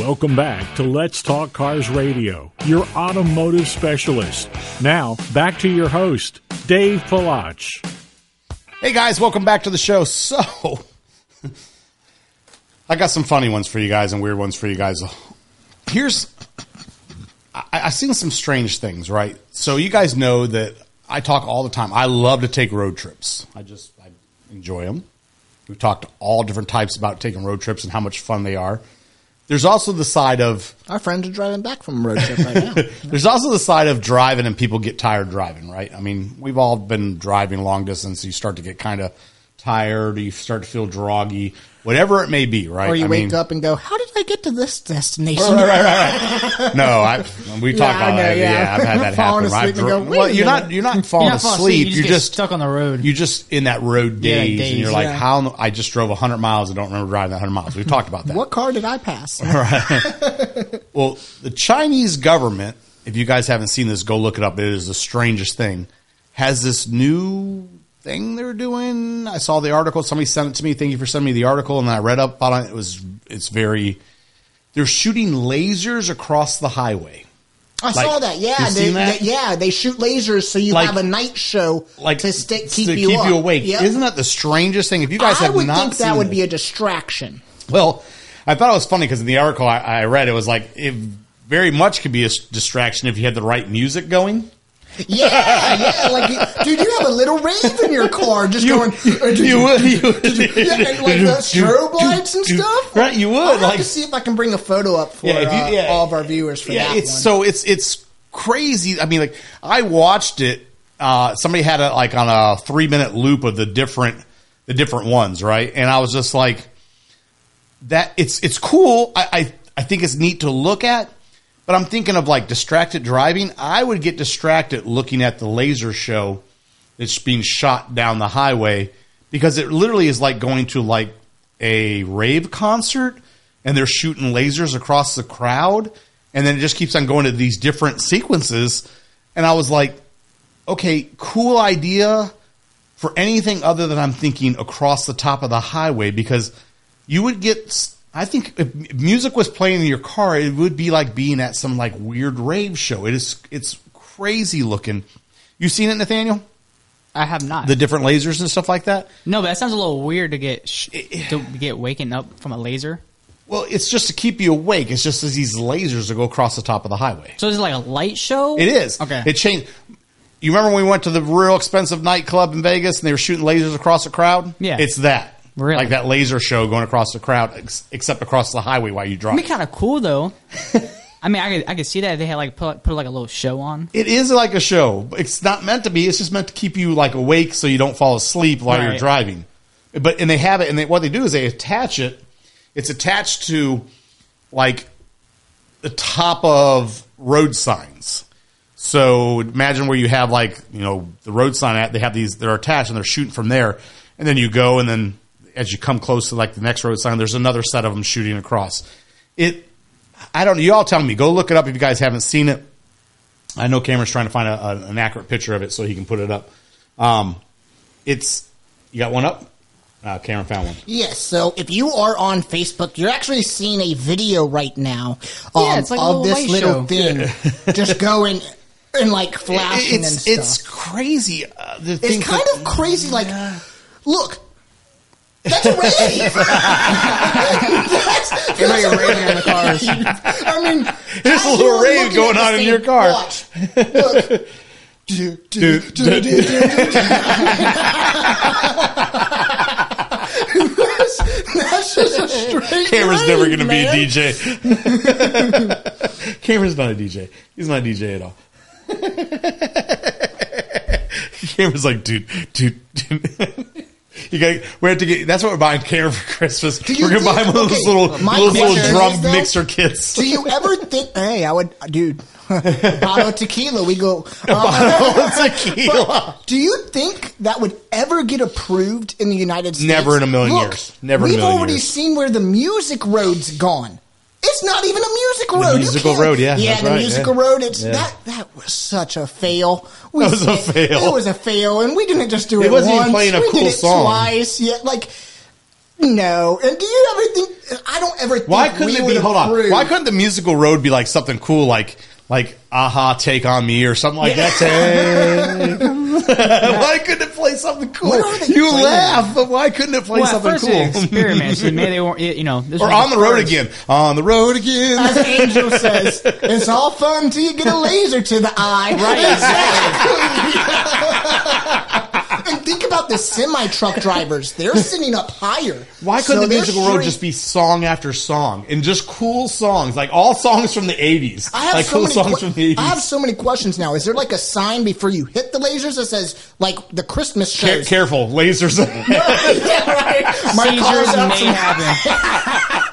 S1: Welcome back to Let's Talk Cars Radio, your automotive specialist. Now, back to your host, Dave Palach.
S2: Hey guys, welcome back to the show. So, I got some funny ones for you guys and weird ones for you guys. Here's, I, I've seen some strange things, right? So, you guys know that I talk all the time. I love to take road trips. I just I enjoy them. We've talked to all different types about taking road trips and how much fun they are. There's also the side of
S4: Our friends are driving back from a road trip right now.
S2: there's also the side of driving and people get tired driving, right? I mean, we've all been driving long distance. You start to get kind of tired, you start to feel groggy, whatever it may be, right?
S4: Or you
S2: I
S4: wake
S2: mean,
S4: up and go, "How did I get to this destination?"
S2: Right, right, right, right. No, I we
S4: Yeah,
S2: talked
S4: I
S2: about that. Yeah.
S4: yeah.
S2: I've had that happen. right?
S4: go, "Wait
S2: well, you're not you're not falling
S3: You're not falling
S2: asleep.
S3: asleep, you
S2: You're
S3: just
S2: just
S3: stuck on the road.
S2: You're just in that road
S3: Yeah,
S2: daze,
S3: daze,
S2: and you're like,
S3: yeah.
S2: how I just drove 100 miles. I don't remember driving that 100 miles. We've talked about that.
S4: What car did I pass?
S2: Well, the Chinese government, if you guys haven't seen this, go look it up. It is the strangest thing. Has this new thing they're doing? I saw the article. Somebody sent it to me. Thank you for sending me the article, and I read up on it. It was it's very. They're shooting lasers across the highway.
S4: I
S2: Like,
S4: saw that. Yeah, they,
S2: seen that?
S4: they- yeah, they shoot lasers so you
S2: Like-
S4: have a night show
S2: Like
S4: to stay, keep,
S2: to
S4: you,
S2: keep
S4: up.
S2: you awake.
S4: Yep.
S2: Isn't that the strangest thing? If you guys
S4: I
S2: have
S4: would
S2: not
S4: think that would be a distraction.
S2: Well, I thought it was funny because in the article I, I read, it was like it very much could be a distraction if you had the right music going.
S4: Yeah, yeah, like dude, you have a little rave in your car, just going. uh,
S2: you would, you would.
S4: yeah, and like the strobe lights and stuff.
S2: Right, you would,
S4: I'll have
S2: like-
S4: to see if I can bring a photo up for
S2: Yeah, you-
S4: uh,
S2: yeah.
S4: all of our viewers for
S2: yeah,
S4: that
S2: it's
S4: one.
S2: so it's it's crazy. I mean, like I watched it. Uh, somebody had it like on a three minute loop of the different the different ones, right? And I was just like, that it's it's cool. I I, I think it's neat to look at. But I'm thinking of like distracted driving. I would get distracted looking at the laser show that's being shot down the highway because it literally is like going to like a rave concert and they're shooting lasers across the crowd and then it just keeps on going to these different sequences and I was like okay cool idea for anything other than I'm thinking across the top of the highway because you would get I think if music was playing in your car it would be like being at some like weird rave show it is it's crazy looking you seen it Nathaniel
S3: I have not.
S2: the different lasers and stuff like that
S3: no, but that sounds a little weird to get sh- to get waking up from a laser.
S2: Well, it's just to keep you awake. It's just as these lasers that go across the top of the highway.
S3: So it's like a light show?
S2: It is.
S3: Okay.
S2: It changed. You remember when we went to the real expensive nightclub in Vegas and they were shooting lasers across the crowd?
S3: Yeah.
S2: It's that.
S3: Really?
S2: Like that laser show going across the crowd, ex- except across the highway while you drive.
S3: It'd be kind of cool though. I mean, I could, I could see that if they had like put, put like a little show on.
S2: It is like a show. It's not meant to be. It's just meant to keep you like awake so you don't fall asleep while you're driving. But and they have it, and they, what they do is they attach it. It's attached to like the top of road signs. So imagine where you have like you know the road sign at. They have these. They're attached and they're shooting from there, and then you go, and then as you come close to like the next road sign, there's another set of them shooting across. It. I don't. Know. You all tell me. Go look it up if you guys haven't seen it. I know Cameron's trying to find a, a, an accurate picture of it so he can put it up. Um, it's you got one up. Uh, Cameron found one.
S4: Yes, so if you are on Facebook, you're actually seeing a video right now um,
S3: Yeah, like
S4: of
S3: little
S4: this little
S3: show.
S4: thing just going and like flashing
S2: it's
S4: and stuff.
S2: it's crazy. Uh, the
S4: It's, kind
S2: that-
S4: of crazy. Like, look, that's a rave. that's,
S3: Everybody raving on the cars.
S4: I mean,
S2: There's a little rave going on in your car.
S4: Watch. Look. Do, do, do, do, do, do. that's, that's just a straight
S2: Cameron's never going to be a. DJ. Cameron's not a DJ. He's not a DJ at all. Cameron's like, dude, dude, dude. You got. We have to get. That's what we're buying Cameron for Christmas.
S4: you
S2: We're gonna buy one of those
S4: okay,
S2: little,
S4: my
S2: little
S4: question
S2: drum
S4: is, though,
S2: mixer kits.
S4: Do you ever think? Hey, I would, dude. bottle tequila. We go.
S2: bottle of uh,
S4: tequila. Do you think that would ever get approved in the United States?
S2: Never in a million
S4: Look,
S2: years. Never in a
S4: We've already
S2: years.
S4: seen where the music road's gone. It's not even a musical
S2: The
S4: road. You
S2: musical road, yeah,
S4: yeah,
S2: that's
S4: the
S2: right,
S4: musical
S2: yeah.
S4: road. It's
S2: Yeah.
S4: that that was such a fail.
S2: That was a fail.
S4: It was a fail, and we didn't just do
S2: It
S4: it.
S2: wasn't even
S4: once.
S2: playing a
S4: we
S2: cool
S4: did it
S2: song.
S4: Twice, yeah, like. No, and do you ever think? I don't ever. Think
S2: Why couldn't
S4: we
S2: it be? Hold on. Why couldn't the musical road be like something cool, like like Aha, Take on Me, or something like that? Take- why couldn't it play something cool?
S3: What are they
S2: You
S3: playing?
S2: laugh, but why couldn't it play
S3: well,
S2: something
S3: first
S2: cool?
S3: it experiments. and maybe they weren't. You know, this
S2: or on the road
S3: first.
S2: again. On the road again.
S4: As Angel says, it's all fun until you get a laser to the eye. Right, and think about the semi truck drivers. They're sitting up higher.
S2: Why couldn't the musical road just be song after song and just cool songs, like all songs from the '80s,
S4: I have
S2: like
S4: so
S2: cool
S4: many
S2: songs
S4: que-
S2: from the '80s?
S4: I have so many questions now. Is there like a sign before you hit the lasers that says like the Christmas
S2: Care-
S4: shows?
S2: careful, lasers.
S4: yeah, right. My
S3: Seizures may happen.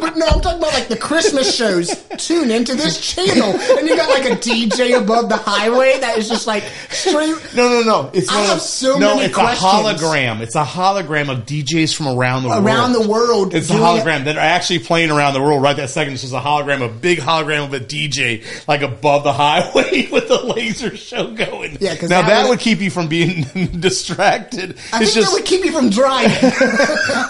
S4: But no, I'm talking about like the Christmas shows. Tune into this channel, and you got like a DJ above the highway that is just like straight.
S2: No, no, no. It's
S4: I
S2: one
S4: have
S2: those-
S4: so
S2: no,
S4: many
S2: it's
S4: questions.
S2: a hologram. It's a hologram of DJs from around the world.
S4: Around the world
S2: It's a hologram that are actually playing around the world right that second. It's just a hologram, a big hologram of a DJ like above the highway with the laser show going.
S4: Yeah, 'cause
S2: now
S4: that
S2: that
S4: would-
S2: would keep you from being distracted.
S4: I
S2: it's
S4: think
S2: just
S4: that would keep you from driving.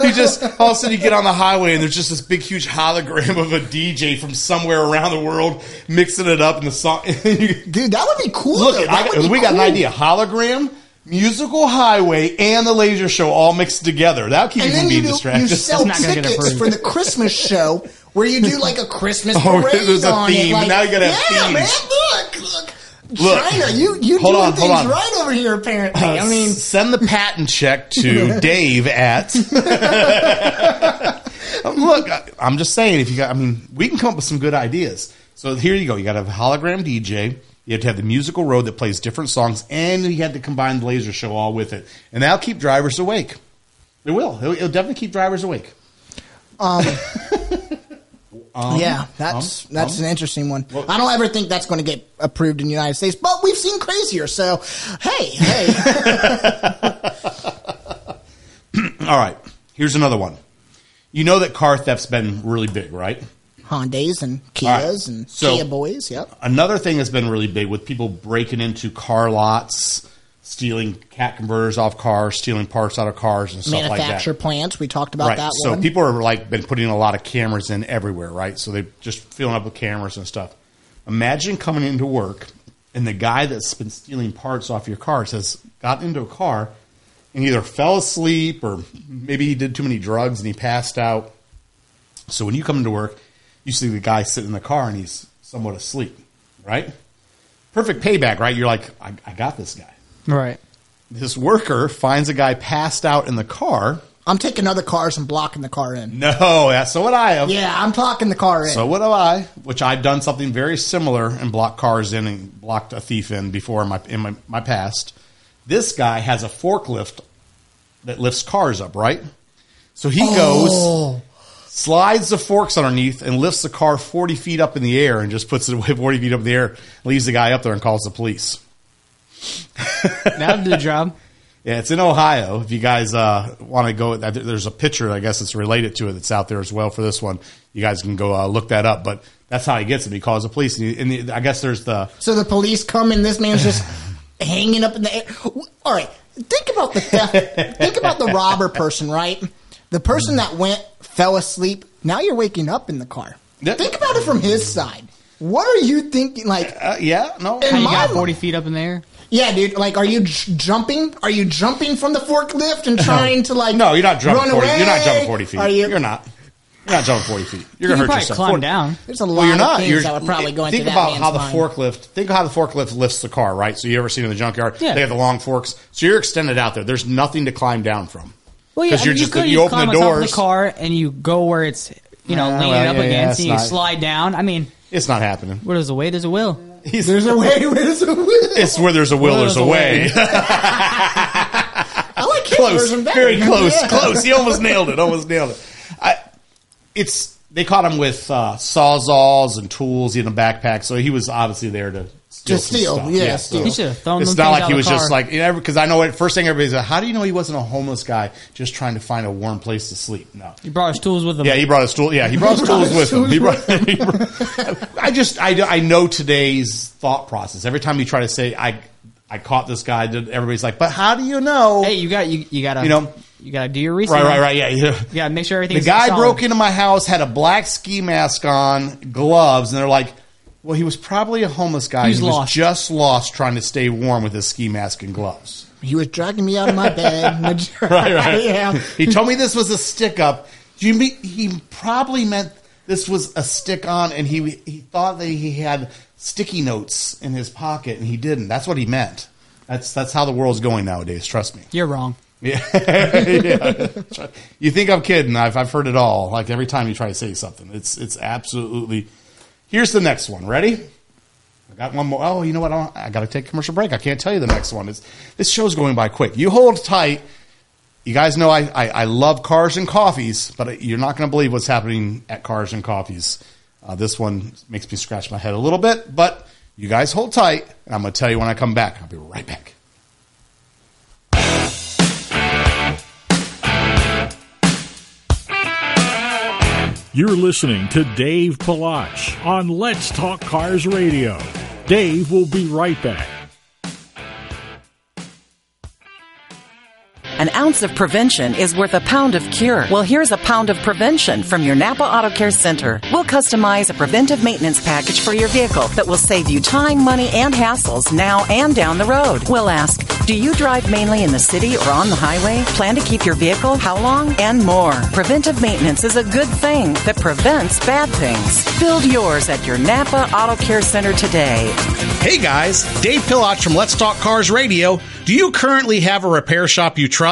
S2: you just all of a sudden you get on the highway and there's just this big huge hologram of a DJ from somewhere around the world mixing it up in the song.
S4: Dude, that would be cool.
S2: Look,
S4: though.
S2: I
S4: That
S2: got-
S4: would be
S2: we got an idea. Hologram, musical highway, and the laser show all mixed together. That'll keep
S4: And
S2: you from
S4: then
S2: being
S4: you, do,
S2: distracted.
S4: you sell
S3: not gonna get
S4: tickets for the Christmas show where you do like a Christmas
S2: Oh,
S4: parade
S2: there's a
S4: on
S2: theme.
S4: it. Like,
S2: Now you gotta have
S4: yeah,
S2: themes.
S4: man, look, look.
S2: Look.
S4: China, you you
S2: Hold
S4: doing
S2: on, hold
S4: things
S2: on.
S4: right over here. Apparently,
S2: Uh,
S4: I mean,
S2: send the patent check to Dave at. Look, I- I'm just saying. If you got, I mean, we can come up with some good ideas. So here you go. You got to have a hologram DJ. You have to have the musical road that plays different songs, and you had to combine the laser show all with it, and that'll keep drivers awake. It will. It'll, it'll definitely keep drivers awake.
S4: um,
S2: Um,
S4: yeah, that's
S2: um,
S4: that's
S2: um.
S4: an interesting one. I don't ever think that's going to get approved in the United States, but we've seen crazier. So, hey, hey,
S2: All right. Here's another one. You know that car theft's been really big, right?
S4: Hondas and Kias
S2: right.
S4: and
S2: So-
S4: Kia boys. Yep.
S2: Another thing that's been really big with people breaking into car lots, stealing cat converters off cars, stealing parts out of cars and stuff like that.
S4: Manufacture plants. We talked about
S2: right.
S4: that
S2: so
S4: one.
S2: people are like been putting a lot of cameras in everywhere, right? So they're just filling up with cameras and stuff. Imagine coming into work and the guy that's been stealing parts off your cars has gotten into a car and either fell asleep or maybe he did too many drugs and he passed out. So when you come into work, you see the guy sitting in the car and he's somewhat asleep, right? Perfect payback, right? You're like, I, I got this guy.
S3: Right.
S2: This worker finds a guy passed out in the car.
S4: I'm taking other cars and blocking the car in.
S2: No, that's so would I have.
S4: Yeah, I'm blocking the car in.
S2: So would have I, which I've done something very similar and blocked cars in and blocked a thief in before in my in my, my past. This guy has a forklift that lifts cars up, right? So he
S4: Oh.
S2: goes, slides the forks underneath, and lifts the car forty feet up in the air, and just puts it away forty feet up in the air, leaves the guy up there, and calls the police.
S3: That'll do the job.
S2: Yeah, it's in Ohio. If you guys uh, want to go, there's a picture, I guess it's related to it that's out there as well for this one. You guys can go uh, look that up. But that's how he gets it. He calls the police. And, he, and the, I guess there's the.
S4: So the police come and this man's just hanging up in the air. All right, think about the theft. think about the robber person, right? The person that went fell asleep. Now you're waking up in the car. Think about it from his side. What are you thinking? Like,
S2: uh, yeah, no.
S4: In
S3: you
S4: my
S3: got 40 feet up in the air?
S4: Yeah, dude. Like, are you j- jumping? Are you jumping from the forklift and trying to like?
S2: No, you're not jumping
S4: run
S2: 40.
S4: Away?
S2: You're not jumping 40 feet.
S4: Are you?
S2: You're not. You're not jumping 40 feet. You're going to
S3: can
S2: hurt
S3: probably
S2: yourself.
S3: climb
S2: 40
S3: down.
S4: There's a lot
S2: Well, you're
S4: of
S2: not.
S4: things
S2: You're,
S4: that would probably go into
S2: think
S4: that
S2: about
S4: man's
S2: how the
S4: mind.
S2: forklift. Think how the forklift lifts the car, right? So you ever seen in the junkyard?
S3: Yeah.
S2: They have the long forks. So you're extended out there. There's nothing to climb down from.
S3: Well, yeah,
S2: 'Cause
S3: I
S2: you're
S3: mean,
S2: just-
S3: you, could,
S2: you open
S3: climb
S2: the
S3: on top of
S2: doors.
S3: the car and you go where it's you know leaning
S2: well,
S3: up
S2: yeah, yeah,
S3: against
S2: that's
S3: and you
S2: not-
S3: slide down. I mean,
S2: It's not happening.
S3: where there's a way, there's a will.
S4: there's a way. Where there's a will.
S2: It's where there's a will, there's a way.
S4: I like his
S2: close,
S4: version better.
S2: very close, close. He almost nailed it. Almost nailed it. I, it's they caught him with uh, sawzalls and tools in a backpack, so he was obviously there to steal.
S4: To steal,
S2: stuff.
S4: yeah,
S2: so
S4: steal. He should've thrown
S2: It's
S4: them
S2: not like
S4: out
S2: he was
S4: the
S2: just like because I know it. First thing everybody's like, how do you know he wasn't a homeless guy just trying to find a warm place to sleep? No.
S3: He brought his tools with him.
S2: Yeah, he brought his tool. Yeah, he brought his tools with him. He brought, he brought- I just, I, I know today's thought process. Every time you try to say, I, I caught this guy, everybody's like, but how do you know?
S3: Hey, you got you, you gotta
S2: You know-
S3: you gotta do your research.
S2: Right, right, right. Yeah, yeah.
S3: You gotta make sure everything's.
S2: The guy
S3: solid.
S2: broke into my house, had a black ski mask on, gloves, and they're like, well, he was probably a homeless guy.
S4: He was
S2: was just lost trying to stay warm with his ski mask and gloves.
S4: He was dragging me out of my bed.
S2: right, right.
S4: yeah.
S2: He told me this was a stick up. Do you mean he probably meant this was a stick on, and he he thought that he had sticky notes in his pocket, and he didn't. That's what he meant. That's that's how the world's going nowadays. Trust me.
S3: You're wrong.
S2: Yeah. You think I'm kidding? I've I've heard it all. Like every time you try to say something, it's it's absolutely. Here's the next one. Ready? I got one more. Oh, you know what? I, I got to take a commercial break. I can't tell you the next one. It's, this show's going by quick. You hold tight. You guys know I, I, I love cars and coffees, but you're not going to believe what's happening at Cars and Coffees. Uh, this one makes me scratch my head a little bit, but you guys hold tight, and I'm going to tell you when I come back. I'll be right back.
S1: You're listening to Dave Palach on Let's Talk Cars Radio. Dave will be right back.
S5: An ounce of prevention is worth a pound of cure. Well, here's a pound of prevention from your Napa Auto Care Center. We'll customize a preventive maintenance package for your vehicle that will save you time, money, and hassles now and down the road. We'll ask, do you drive mainly in the city or on the highway? Plan to keep your vehicle? How long? And more. Preventive maintenance is a good thing that prevents bad things. Build yours at your Napa Auto Care Center today.
S6: Hey guys, Dave Palach from Let's Talk Cars Radio. Do you currently have a repair shop you trust?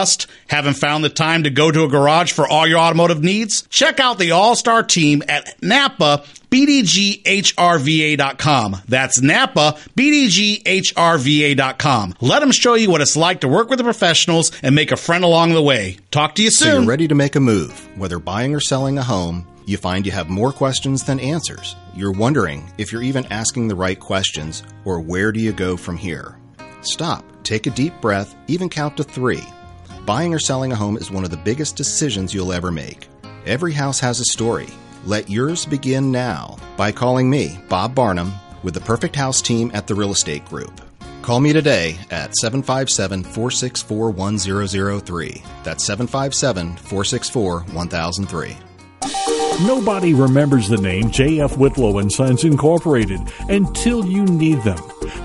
S6: Haven't found the time to go to a garage for all your automotive needs? Check out the all-star team at Napa BDGHRVA.com. That's Napa BDGHRVA.com. Let them show you what it's like to work with the professionals and make a friend along the way. Talk to you soon.
S8: So you're ready to make a move, whether buying or selling a home. You find you have more questions than answers. You're wondering if you're even asking the right questions or where do you go from here? Stop, take a deep breath, even count to three. Buying or selling a home is one of the biggest decisions you'll ever make. Every house has a story. Let yours begin now by calling me, Bob Barnum, with the Perfect House team at the Real Estate Group. Call me today at 757 464 1003. That's 757 464 1003.
S1: Nobody remembers the name J.F. Whitlow and Sons Incorporated until you need them.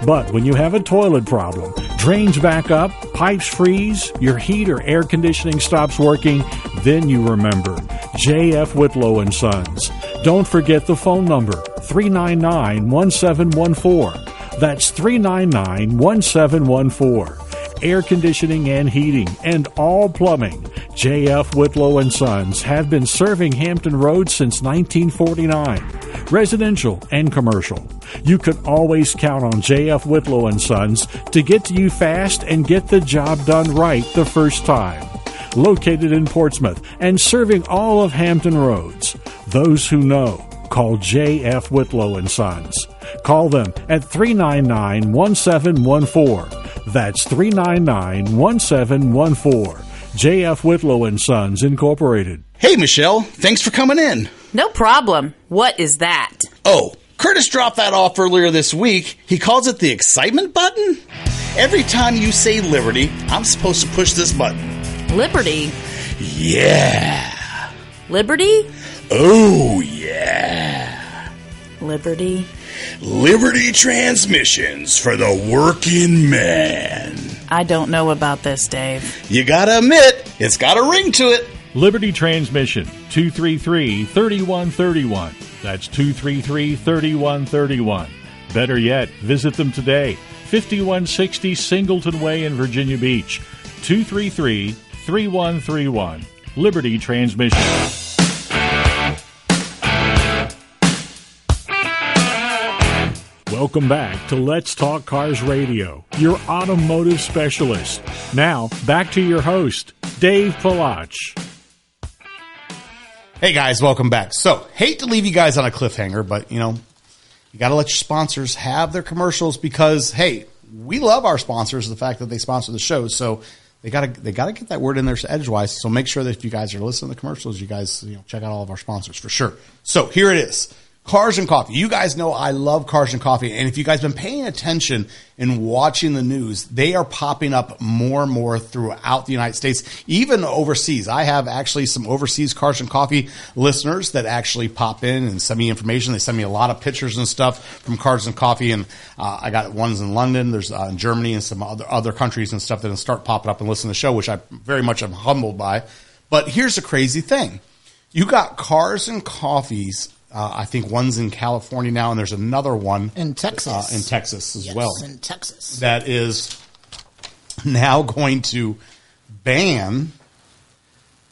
S1: But when you have a toilet problem, drains back up, pipes freeze, your heat or air conditioning stops working, then you remember J.F. Whitlow and Sons. Don't forget the phone number 399-1714. That's 399-1714 air conditioning and heating, and all plumbing. J.F. Whitlow and Sons have been serving Hampton Roads since 1949, residential and commercial. You can always count on J.F. Whitlow and Sons to get to you fast and get the job done right the first time. Located in Portsmouth and serving all of Hampton Roads. Those who know, call J.F. Whitlow and Sons. Call them at 399 1714. That's 399 1714. JF Whitlow and Sons Incorporated.
S6: Hey, Michelle, thanks for coming in.
S12: No problem. What is that?
S6: Oh, Curtis dropped that off earlier this week. He calls it the excitement button. Every time you say Liberty, I'm supposed to push this button.
S12: Liberty?
S6: Yeah.
S12: Liberty?
S6: Oh, yeah.
S12: Liberty?
S6: Liberty Transmissions for the working man.
S12: I don't know about this, Dave.
S6: You gotta admit, it's got a ring to it.
S1: Liberty Transmission, 233 3131. That's 233 3131. Better yet, visit them today. 5160 Singleton Way in Virginia Beach. 233 3131. Liberty Transmission. Welcome back to Let's Talk Cars Radio, your automotive specialist. Now, back to your host, Dave Palach.
S2: Hey guys, welcome back. So, hate to leave you guys on a cliffhanger, but you know, you got to let your sponsors have their commercials because hey, we love our sponsors. The fact that they sponsor the show, so they got to they got to get that word in there edgewise. So make sure that if you guys are listening to the commercials, you guys you know check out all of our sponsors for sure. So here it is. Cars and Coffee. You guys know I love Cars and Coffee. And if you guys have been paying attention and watching the news, they are popping up more and more throughout the United States, even overseas. I have actually some overseas Cars and Coffee listeners that actually pop in and send me information. They send me a lot of pictures and stuff from Cars and Coffee. And uh, I got ones in London, there's uh, in Germany and some other, other countries and stuff that start popping up and listen to the show, which I very much am humbled by. But here's the crazy thing. You got Cars and Coffees uh, I think one's in California now, and there's another one
S4: in Texas.
S2: Uh, in Texas as
S4: yes,
S2: well.
S4: In Texas,
S2: that is now going to ban,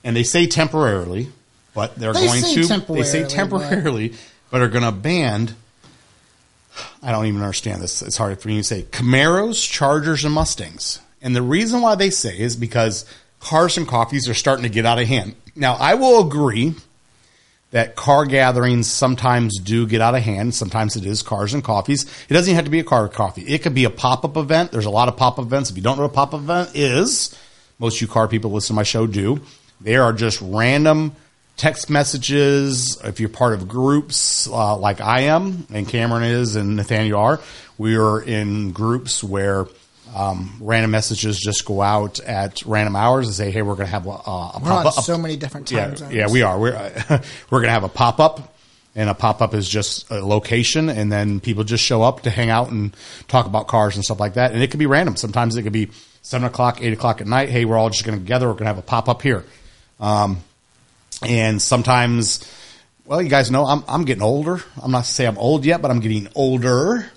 S2: and they say temporarily, but they're
S4: they
S2: going to. They say temporarily, but, but are going to ban. I don't even understand this. It's hard for me to say. Camaros, Chargers, and Mustangs. And the reason why they say is because cars and coffees are starting to get out of hand. Now, I will agree that car gatherings sometimes do get out of hand. Sometimes it is cars and coffees. It doesn't even have to be a car or coffee. It could be a pop up event. There's a lot of pop up events. If you don't know what a pop up event is, most of you car people listen to my show do. They are just random text messages. If you're part of groups uh, like I am, and Cameron is, and Nathaniel are, we are in groups where um, random messages just go out at random hours and say, "Hey, we're going to have a, a
S4: we're
S2: pop
S4: up." So many different time
S2: yeah,
S4: zones.
S2: Yeah, we are. We're we're going to have a pop up, and a pop up is just a location, and then people just show up to hang out and talk about cars and stuff like that. And it could be random. Sometimes it could be seven o'clock, eight o'clock at night. Hey, we're all just going to together. We're going to have a pop up here. Um, and sometimes, well, you guys know I'm I'm getting older. I'm not to say I'm old yet, but I'm getting older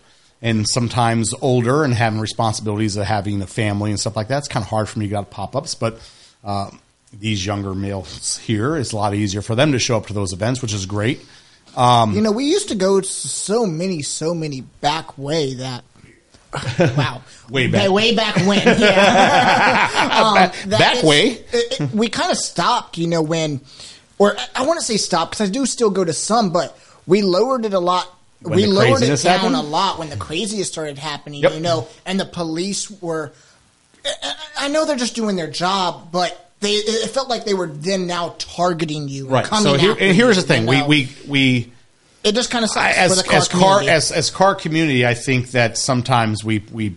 S2: and sometimes older and having responsibilities of having a family and stuff like that. It's kind of hard for me to get out pop ups, but uh, these younger males here, it's a lot easier for them to show up to those events, which is great. Um,
S4: you know, we used to go so many, so many back way that. wow,
S2: way back,
S4: way back when, yeah. um,
S2: back, back way.
S4: It, it, we kind of stopped, you know, when, or I want to say stop because I do still go to some, but we lowered it a lot
S2: when
S4: we lowered it down
S2: happened?
S4: a lot when the craziest started happening,
S2: Yep.
S4: you know, and the police were. I- I know they're just doing their job, but they it felt like they were then now targeting you.
S2: right. So here, and here's
S4: you,
S2: the thing:
S4: you
S2: we
S4: know?
S2: we we
S4: it just kind of sucks
S2: as
S4: for the car
S2: as car
S4: community.
S2: as as car community, I think that sometimes we we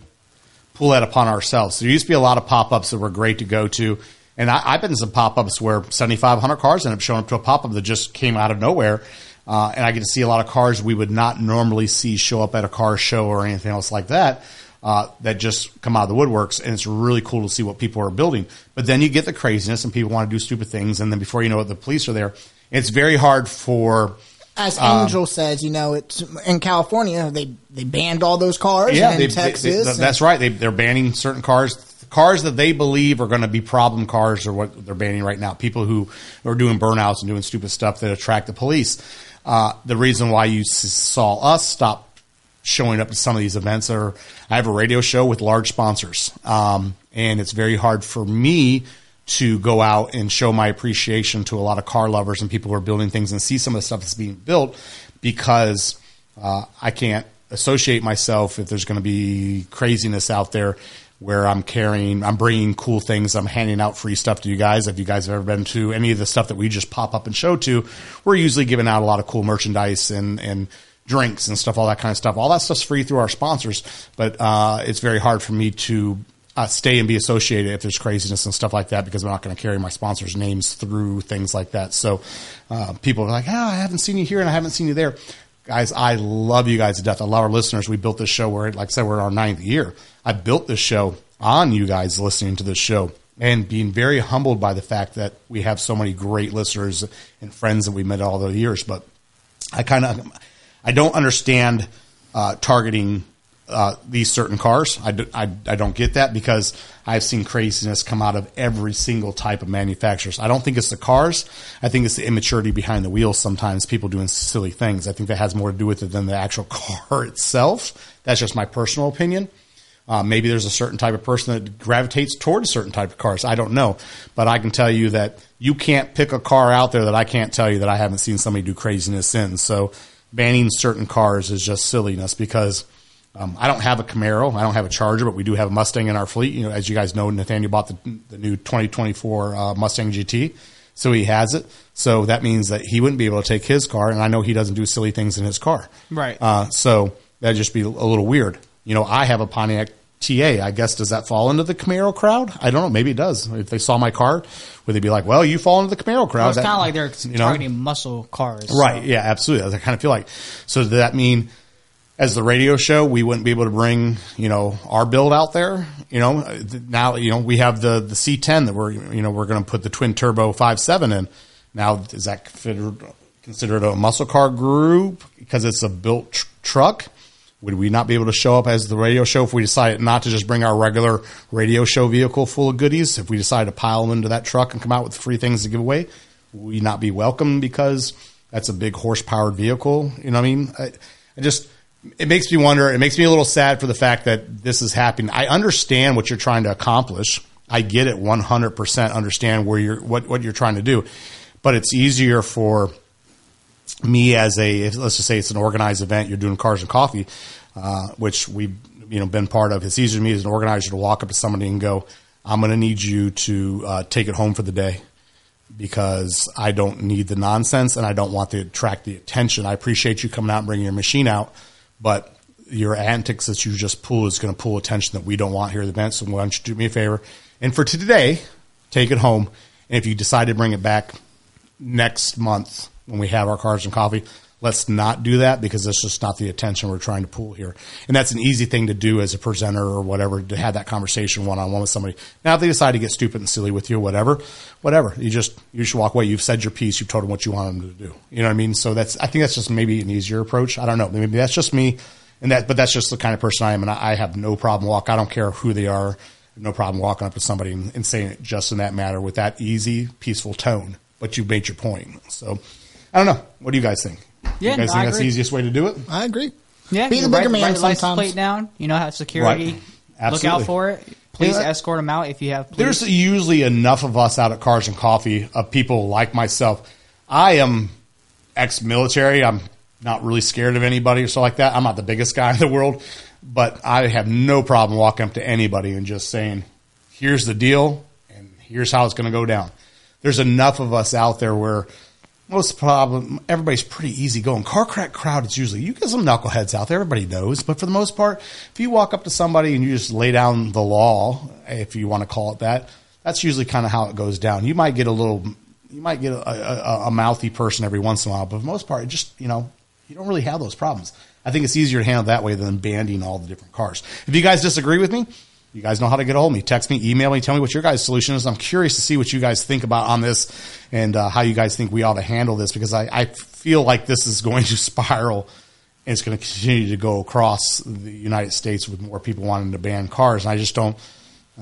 S2: pull that upon ourselves. There used to be a lot of pop ups that were great to go to, and I, I've been to some pop ups where seventy five hundred cars end up showing up to a pop up that just came out of nowhere. Uh, and I get to see a lot of cars we would not normally see show up at a car show or anything else like that. Uh, that just come out of the woodworks, and it's really cool to see what people are building. But then you get the craziness, and people want to do stupid things, and then before you know it, the police are there. It's very hard for
S4: As
S2: um,
S4: Angel says, you know, it's in California. They they banned all those cars.
S2: Yeah,
S4: and
S2: they,
S4: in
S2: they-
S4: Texas.
S2: they-
S4: and-
S2: that's right. They, they're banning certain cars, cars that they believe are going to be problem cars, or what they're banning right now. People who are doing burnouts and doing stupid stuff that attract the police. Uh, the reason why you saw us stop showing up to some of these events are I have a radio show with large sponsors, um, and it's very hard for me to go out and show my appreciation to a lot of car lovers and people who are building things and see some of the stuff that's being built because uh, I can't associate myself if there's going to be craziness out there where I'm carrying, I'm bringing cool things, I'm handing out free stuff to you guys. If you guys have ever been to any of the stuff that we just pop up and show to, we're usually giving out a lot of cool merchandise and, and drinks and stuff, all that kind of stuff. All that stuff's free through our sponsors, but uh, it's very hard for me to uh, stay and be associated if there's craziness and stuff like that because I'm not going to carry my sponsors' names through things like that. So uh, people are like, oh, I haven't seen you here and I haven't seen you there. Guys, I love you guys to death. I love our listeners. We built this show where, like I said, we're in our ninth year. I built this show on you guys listening to this show and being very humbled by the fact that we have so many great listeners and friends that we met all the years. But I kind of, I don't understand uh, targeting uh, these certain cars. I, do, I, I don't get that because I've seen craziness come out of every single type of manufacturers. I don't think it's the cars. I think it's the immaturity behind the wheels. Sometimes people doing silly things. I think that has more to do with it than the actual car itself. That's just my personal opinion. Uh, maybe there's a certain type of person that gravitates towards certain type of cars. I don't know, but I can tell you that you can't pick a car out there that I can't tell you that I haven't seen somebody do craziness in. So banning certain cars is just silliness because um, I don't have a Camaro, I don't have a Charger, but we do have a Mustang in our fleet. You know, as you guys know, Nathaniel bought the, the new 2024 uh, Mustang GT, so he has it. So that means that he wouldn't be able to take his car, and I know he doesn't do silly things in his car.
S3: Right.
S2: Uh, so that'd just be a little weird. You know, I have a Pontiac TA. I guess does that fall into the Camaro crowd? I don't know. Maybe it does. If they saw my car, would they be like, "Well, you fall into the Camaro crowd"?
S3: Well, it's kind of like they're
S2: you know?
S3: targeting muscle cars.
S2: Right. Yeah, absolutely. I kind of feel like. So does that mean, as the radio show, we wouldn't be able to bring, you know, our build out there? You know, now, you know, we have the, the C10 that we're, you know, we're going to put the twin turbo 5.7 in. Now, is that considered, considered a muscle car group because it's a built tr- truck? Would we not be able to show up as the radio show if we decided not to just bring our regular radio show vehicle full of goodies? If we decided to pile them into that truck and come out with free things to give away, would we not be welcome because that's a big horsepowered vehicle? You know what I mean? I, I just, it makes me wonder. It makes me a little sad for the fact that this is happening. I understand what you're trying to accomplish. I get it 100% understand where you're, what, what you're trying to do, but it's easier for, me as a let's just say it's an organized event you're doing cars and coffee uh, which we've you know been part of it's easier to me as an organizer to walk up to somebody and go i'm going to need you to uh, take it home for the day because i don't need the nonsense and i don't want to attract the attention i appreciate you coming out and bringing your machine out but your antics that you just pull is going to pull attention that we don't want here at the event so why don't you do me a favor and for today take it home and if you decide to bring it back next month when we have our cars and coffee. Let's not do that because that's just not the attention we're trying to pull here. And that's an easy thing to do as a presenter or whatever to have that conversation one on one with somebody. Now, if they decide to get stupid and silly with you, whatever, whatever, you just you should walk away. You've said your piece. You've told them what you want them to do. You know what I mean? So that's I think that's just maybe an easier approach. I don't know. Maybe that's just me, and that but that's just the kind of person I am, and I, I have no problem walk. I don't care who they are. No problem walking up to somebody and, and saying it just in that matter with that easy, peaceful tone. But you made your point. So I don't know. What do you guys think?
S3: Yeah,
S2: you guys
S3: no,
S2: think
S3: I
S2: that's the easiest way to do it?
S4: I agree.
S3: Yeah,
S4: Be the bigger
S3: write,
S4: man
S3: write the license
S4: sometimes.
S3: plate down. You know, have security.
S2: Right.
S3: Look out for it. Please
S2: Yeah.
S3: escort them out if you have. Police.
S2: There's usually enough of us out at Cars and Coffee of people like myself. I am ex-military. I'm not really scared of anybody or so like that. I'm not the biggest guy in the world, but I have no problem walking up to anybody and just saying, "Here's the deal, and here's how it's going to go down." There's enough of us out there where most problem everybody's pretty easy going. Car crack crowd it's usually you get some knuckleheads out there, everybody knows, but for the most part, if you walk up to somebody and you just lay down the law, if you want to call it that, that's usually kind of how it goes down. You might get a little you might get a, a, a mouthy person every once in a while, but for the most part, it just you know, you don't really have those problems. I think it's easier to handle that way than banning all the different cars. If you guys disagree with me, you guys know how to get a hold of me. Text me, email me, tell me what your guys' solution is. I'm curious to see what you guys think about on this and uh, how you guys think we ought to handle this because I, I feel like this is going to spiral and it's going to continue to go across the United States with more people wanting to ban cars. And I just don't,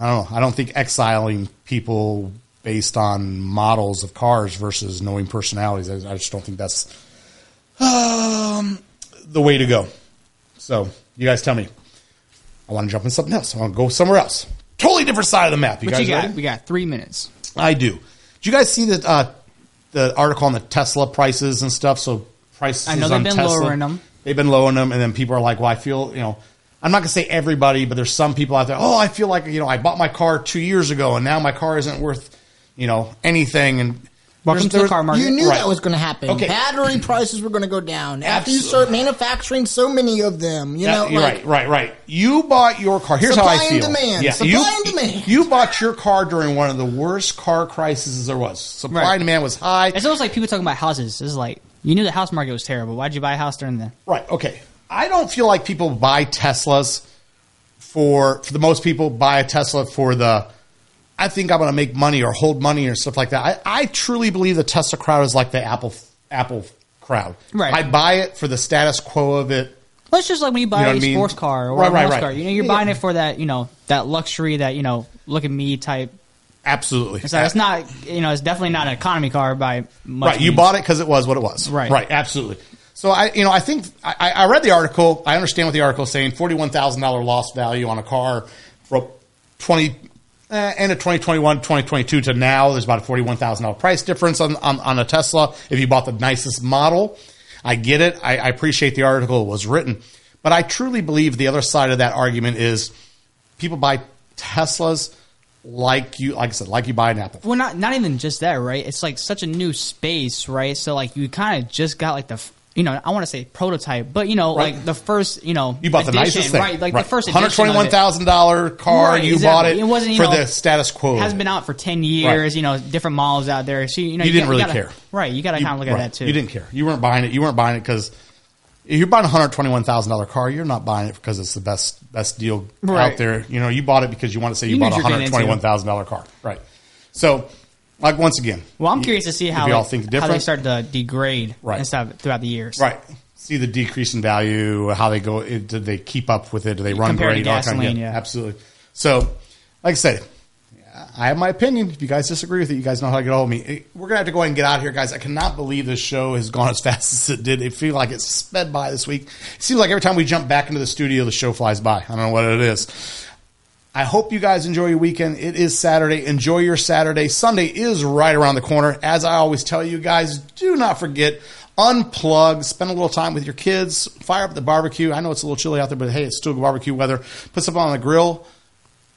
S2: I don't know. I don't think exiling people based on models of cars versus knowing personalities. I, I just don't think that's um, the way to go. So you guys tell me. I want to jump in something else. I want to go somewhere else. Totally different side of the map. You
S3: What
S2: guys
S3: you got?
S2: ready?
S3: We got three minutes.
S2: I do. Did you guys see the uh, the article on the Tesla prices and stuff? So prices
S3: I know they've been
S2: Tesla,
S3: lowering them.
S2: They've been lowering them, and then people are like, "Well, I feel you know." I'm not gonna say everybody, but there's some people out there. Oh, I feel like you know I bought my car two years ago, and now my car isn't worth you know anything. And
S3: Welcome
S2: there's-
S3: to the car market.
S4: You knew
S2: Right.
S4: that was going to happen.
S2: Okay.
S4: Battery prices were going to go down after you start manufacturing so many of them. You know,
S2: Yeah,
S4: like,
S2: right, right, right. You bought your car. Here's how I feel.
S4: Supply and demand.
S2: Yeah,
S4: Supply
S2: you,
S4: and demand.
S2: You bought your car during one of the worst car crises there was. Supply
S3: Right.
S2: and demand was high.
S3: It's almost like people talking about houses. It's like you knew the house market was terrible. Why'd you buy a house during the?
S2: Right. Okay. I don't feel like people buy Teslas for for the most people buy a Tesla for the I think I'm going to make money or hold money or stuff like that. I, I truly believe the Tesla crowd is like the Apple Apple crowd.
S3: Right.
S2: I buy it for the status quo of it.
S3: Well, it's just like when you buy
S2: You know
S3: a
S2: mean?
S3: sports car or
S2: Right,
S3: a
S2: right, right.
S3: car. You know, you're
S2: Yeah.
S3: buying it for that, you know, that luxury, that you know, look at me type.
S2: Absolutely.
S3: It's, not, it's not, you know, it's definitely not an economy car by much.
S2: right. You
S3: means.
S2: bought it because it was what it was.
S3: Right.
S2: Right. Absolutely. So I, you know, I think I, I read the article. I understand what the article is saying. Forty-one thousand dollar lost value on a car for twenty eh, end of 2021, 2022 to now. There's about a forty-one thousand dollar price difference on, on on a Tesla if you bought the nicest model. I get it. I, I appreciate the article was written, but I truly believe the other side of that argument is people buy Teslas like you, like I said, like you buy an Apple.
S3: Well, not not even just that, right? It's like such a new space, right? So like you kind of just got like the, you know, I want to say prototype, but you know,
S2: Right.
S3: like the first, you know,
S2: You bought the nicest thing,
S3: right? Like the first
S2: hundred
S3: edition
S2: twenty-one
S3: it.
S2: thousand dollar car.
S3: Right,
S2: you
S3: exactly.
S2: bought it,
S3: It wasn't, you
S2: for
S3: know,
S2: the status quo.
S3: Has been out for ten years, you know, different models out there. So you know,
S2: You didn't
S3: got-
S2: really
S3: gotta-
S2: care.
S3: right? You got to kind of look at that too.
S2: You didn't care. You weren't buying it. You weren't buying it because if you're buying a hundred twenty-one thousand dollar car. You're not buying it because it's the best best deal
S3: Right.
S2: out there. You know, you bought it because you want to say you,
S3: You
S2: bought a
S3: what you're getting
S2: hundred twenty-one thousand dollar car, right? So, like once again,
S3: Well, I'm
S2: you-
S3: curious to see how
S2: y'all think
S3: how they start to degrade
S2: Right.
S3: and stuff throughout the years.
S2: Right. See the decrease in value, how they go, it, did they keep up with it? Do they run
S3: Compared to
S2: great? All kind of-
S3: gasoline, yeah.
S2: Absolutely. So, like I said, I have my opinion. If you guys disagree with it, you guys know how to get a hold of me. We're to have to go ahead and get out of here, guys. I cannot believe this show has gone as fast as it did. It feels like it's sped by this week. It seems like every time we jump back into the studio, the show flies by. I don't know what it is. I hope you guys enjoy your weekend. It is Saturday. Enjoy your Saturday. Sunday is right around the corner. As I always tell you guys, do not forget unplug, spend a little time with your kids, fire up the barbecue. I know it's a little chilly out there, but hey, it's still barbecue weather. Put something on the grill,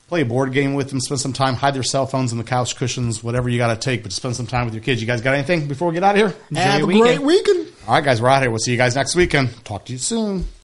S2: play a board game with them, spend some time, hide their cell phones in the couch cushions, whatever you got to take, but spend some time with your kids. You guys got anything before we get out of here?
S4: Have a great weekend.
S2: All right, guys, we're out here. We'll see you guys next weekend. Talk to you soon.